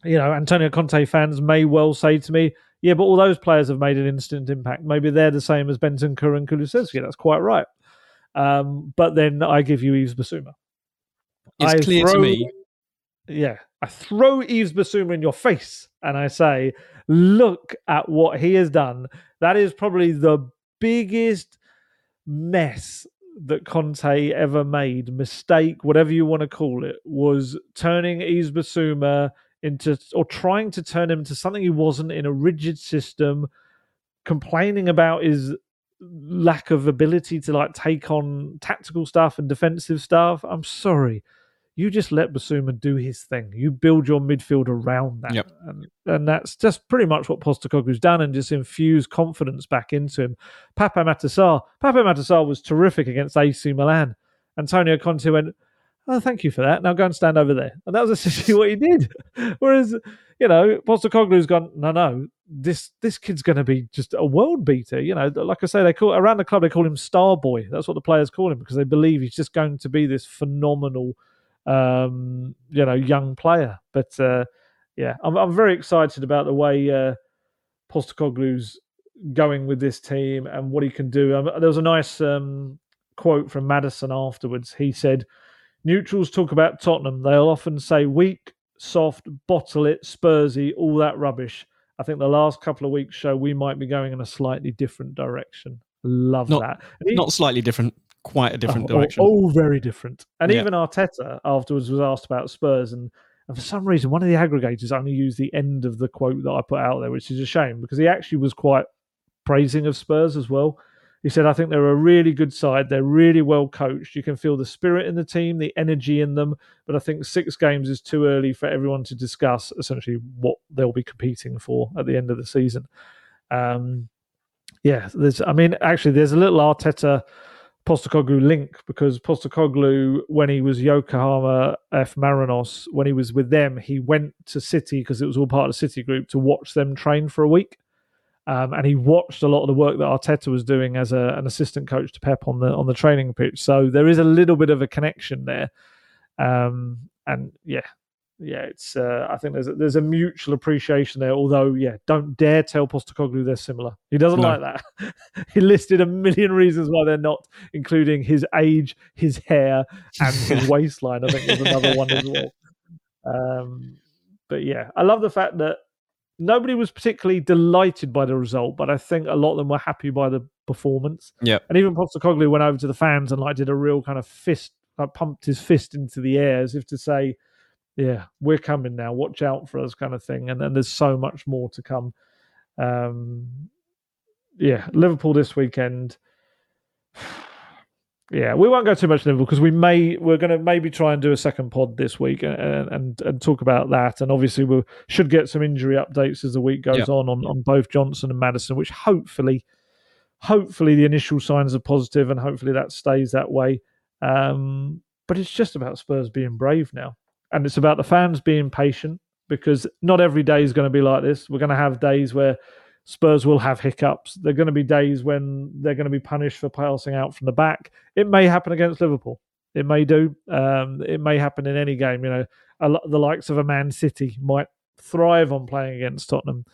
Speaker 2: you know, Antonio Conte fans may well say to me, "Yeah, but all those players have made an instant impact. Maybe they're the same as Bentancur and Kulusevski." That's quite right. Um, but then I give you Yves Bissouma.
Speaker 3: It's I clear throw, to me.
Speaker 2: Yeah, I throw Yves Bissouma in your face, and I say look at what he has done. That is probably the biggest mess that Conte ever made, mistake, whatever you want to call it, was turning Yves Bissouma into or trying to turn him into something he wasn't in a rigid system, complaining about his lack of ability to like take on tactical stuff and defensive stuff. I'm sorry. You just let Bissouma do his thing. You build your midfield around that.
Speaker 3: Yep.
Speaker 2: And, and that's just pretty much what Postecoglou's done and just infuse confidence back into him. Papa. Pape Matar Sarr was terrific against AC Milan. Antonio Conte went, Oh, thank you for that. Now go and stand over there. And that was *laughs* essentially what he did. Whereas, you know, Postecoglou's gone, no, no, this this kid's going to be just a world beater. You know, like I say, they call around the club they call him Star Boy. That's what the players call him because they believe he's just going to be this phenomenal, um, you know, young player. But uh, yeah, I'm I'm very excited about the way uh, Postecoglou's going with this team and what he can do. Um, there was a nice um, quote from Maddison afterwards. He said, "Neutrals talk about Tottenham. They'll often say weak." Soft, bottle it, Spursy, all that rubbish. I think the last couple of weeks show we might be going in a slightly different direction. Love
Speaker 3: Not-
Speaker 2: that. He-
Speaker 3: Not slightly different, quite a different
Speaker 2: oh,
Speaker 3: direction.
Speaker 2: Oh, very different. And
Speaker 3: Yeah.
Speaker 2: even Arteta afterwards was asked about Spurs, and, and for some reason, one of the aggregators only used the end of the quote that I put out there, which is a shame because he actually was quite praising of Spurs as well. He said, I think they're a really good side. They're really well coached. You can feel the spirit in the team, the energy in them. But I think six games is too early for everyone to discuss essentially what they'll be competing for at the end of the season. Um, yeah, there's. I mean, actually, there's a little Arteta Postecoglou link because Postecoglou, when he was Yokohama F Marinos, when he was with them, he went to City because it was all part of the City group to watch them train for a week. Um, and he watched a lot of the work that Arteta was doing as a, an assistant coach to Pep on the on the training pitch. So there is a little bit of a connection there. Um, and yeah, yeah, it's. Uh, I think there's a, there's a mutual appreciation there. Although, yeah, don't dare tell Postecoglou they're similar. He doesn't
Speaker 3: No.
Speaker 2: like that. *laughs* he listed a million reasons why they're not, including his age, his hair, and his *laughs* waistline. I think was another one as well. Um, but yeah, I love the fact that nobody was particularly delighted by the result, but I think a lot of them were happy by the performance.
Speaker 3: Yeah.
Speaker 2: And even Postecoglou went over to the fans and like did a real kind of fist, like pumped his fist into the air as if to say, "Yeah, we're coming now. Watch out for us," kind of thing. And then there's so much more to come. Um, yeah, Liverpool this weekend. *sighs* Yeah, we won't go too much Liverpool because we may we're going to maybe try and do a second pod this week and and, and talk about that. And obviously we should get some injury updates as the week goes
Speaker 3: Yeah.
Speaker 2: on, on on both Johnson and Maddison, which hopefully hopefully the initial signs are positive and hopefully that stays that way. Um, but it's just about Spurs being brave now, and it's about the fans being patient because not every day is going to be like this. We're going to have days where Spurs will have hiccups. There are going to be days when they're going to be punished for passing out from the back. It may happen against Liverpool. It may do. Um, it may happen in any game. You know, a the likes of a Man City might thrive on playing against Tottenham,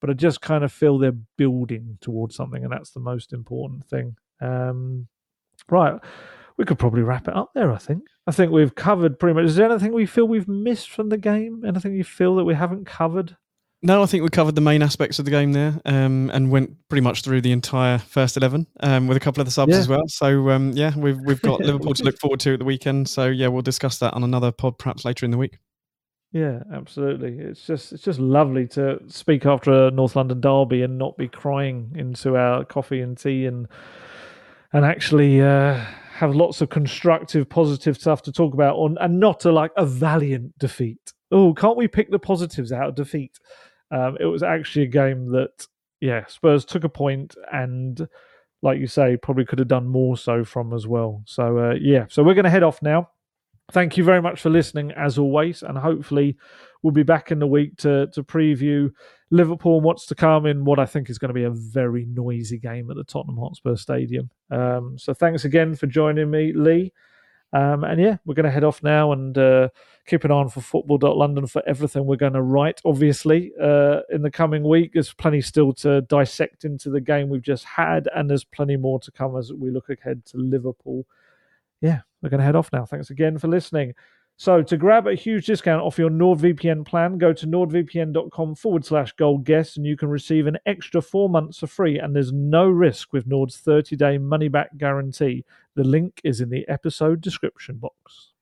Speaker 2: but I just kind of feel they're building towards something, and that's the most important thing. Um, right, we could probably wrap it up there. I think. I think we've covered pretty much. Is there anything we feel we've missed from the game? Anything you feel that we haven't covered?
Speaker 3: No, I think we covered the main aspects of the game there, um, and went pretty much through the entire first eleven um, with a couple of the subs
Speaker 2: Yeah.
Speaker 3: as well. So um, yeah, we've we've got *laughs* Liverpool to look forward to at the weekend. So yeah, we'll discuss that on another pod perhaps later in the week.
Speaker 2: Yeah, absolutely. It's just it's just lovely to speak after a North London derby and not be crying into our coffee and tea and and actually uh, have lots of constructive, positive stuff to talk about on and not a like a valiant defeat. Oh, can't we pick the positives out of defeat? Um, it was actually a game that yeah, Spurs took a point and like you say, probably could have done more so from as well. So uh, yeah, so we're going to head off now. Thank you very much for listening, as always, and hopefully we'll be back in the week to to preview Liverpool and what's to come in what I think is going to be a very noisy game at the Tottenham Hotspur Stadium. Um, so thanks again for joining me, Lee. Um, and yeah, we're going to head off now and uh, keep an eye on for football.london for everything we're going to write. Obviously, uh, in the coming week, there's plenty still to dissect into the game we've just had, and there's plenty more to come as we look ahead to Liverpool. Yeah, we're going to head off now. Thanks again for listening. So to grab a huge discount off your NordVPN plan, go to nordvpn.com forward slash gold guest and you can receive an extra four months for free. And there's no risk with Nord's 30 day money back guarantee. The link is in the episode description box.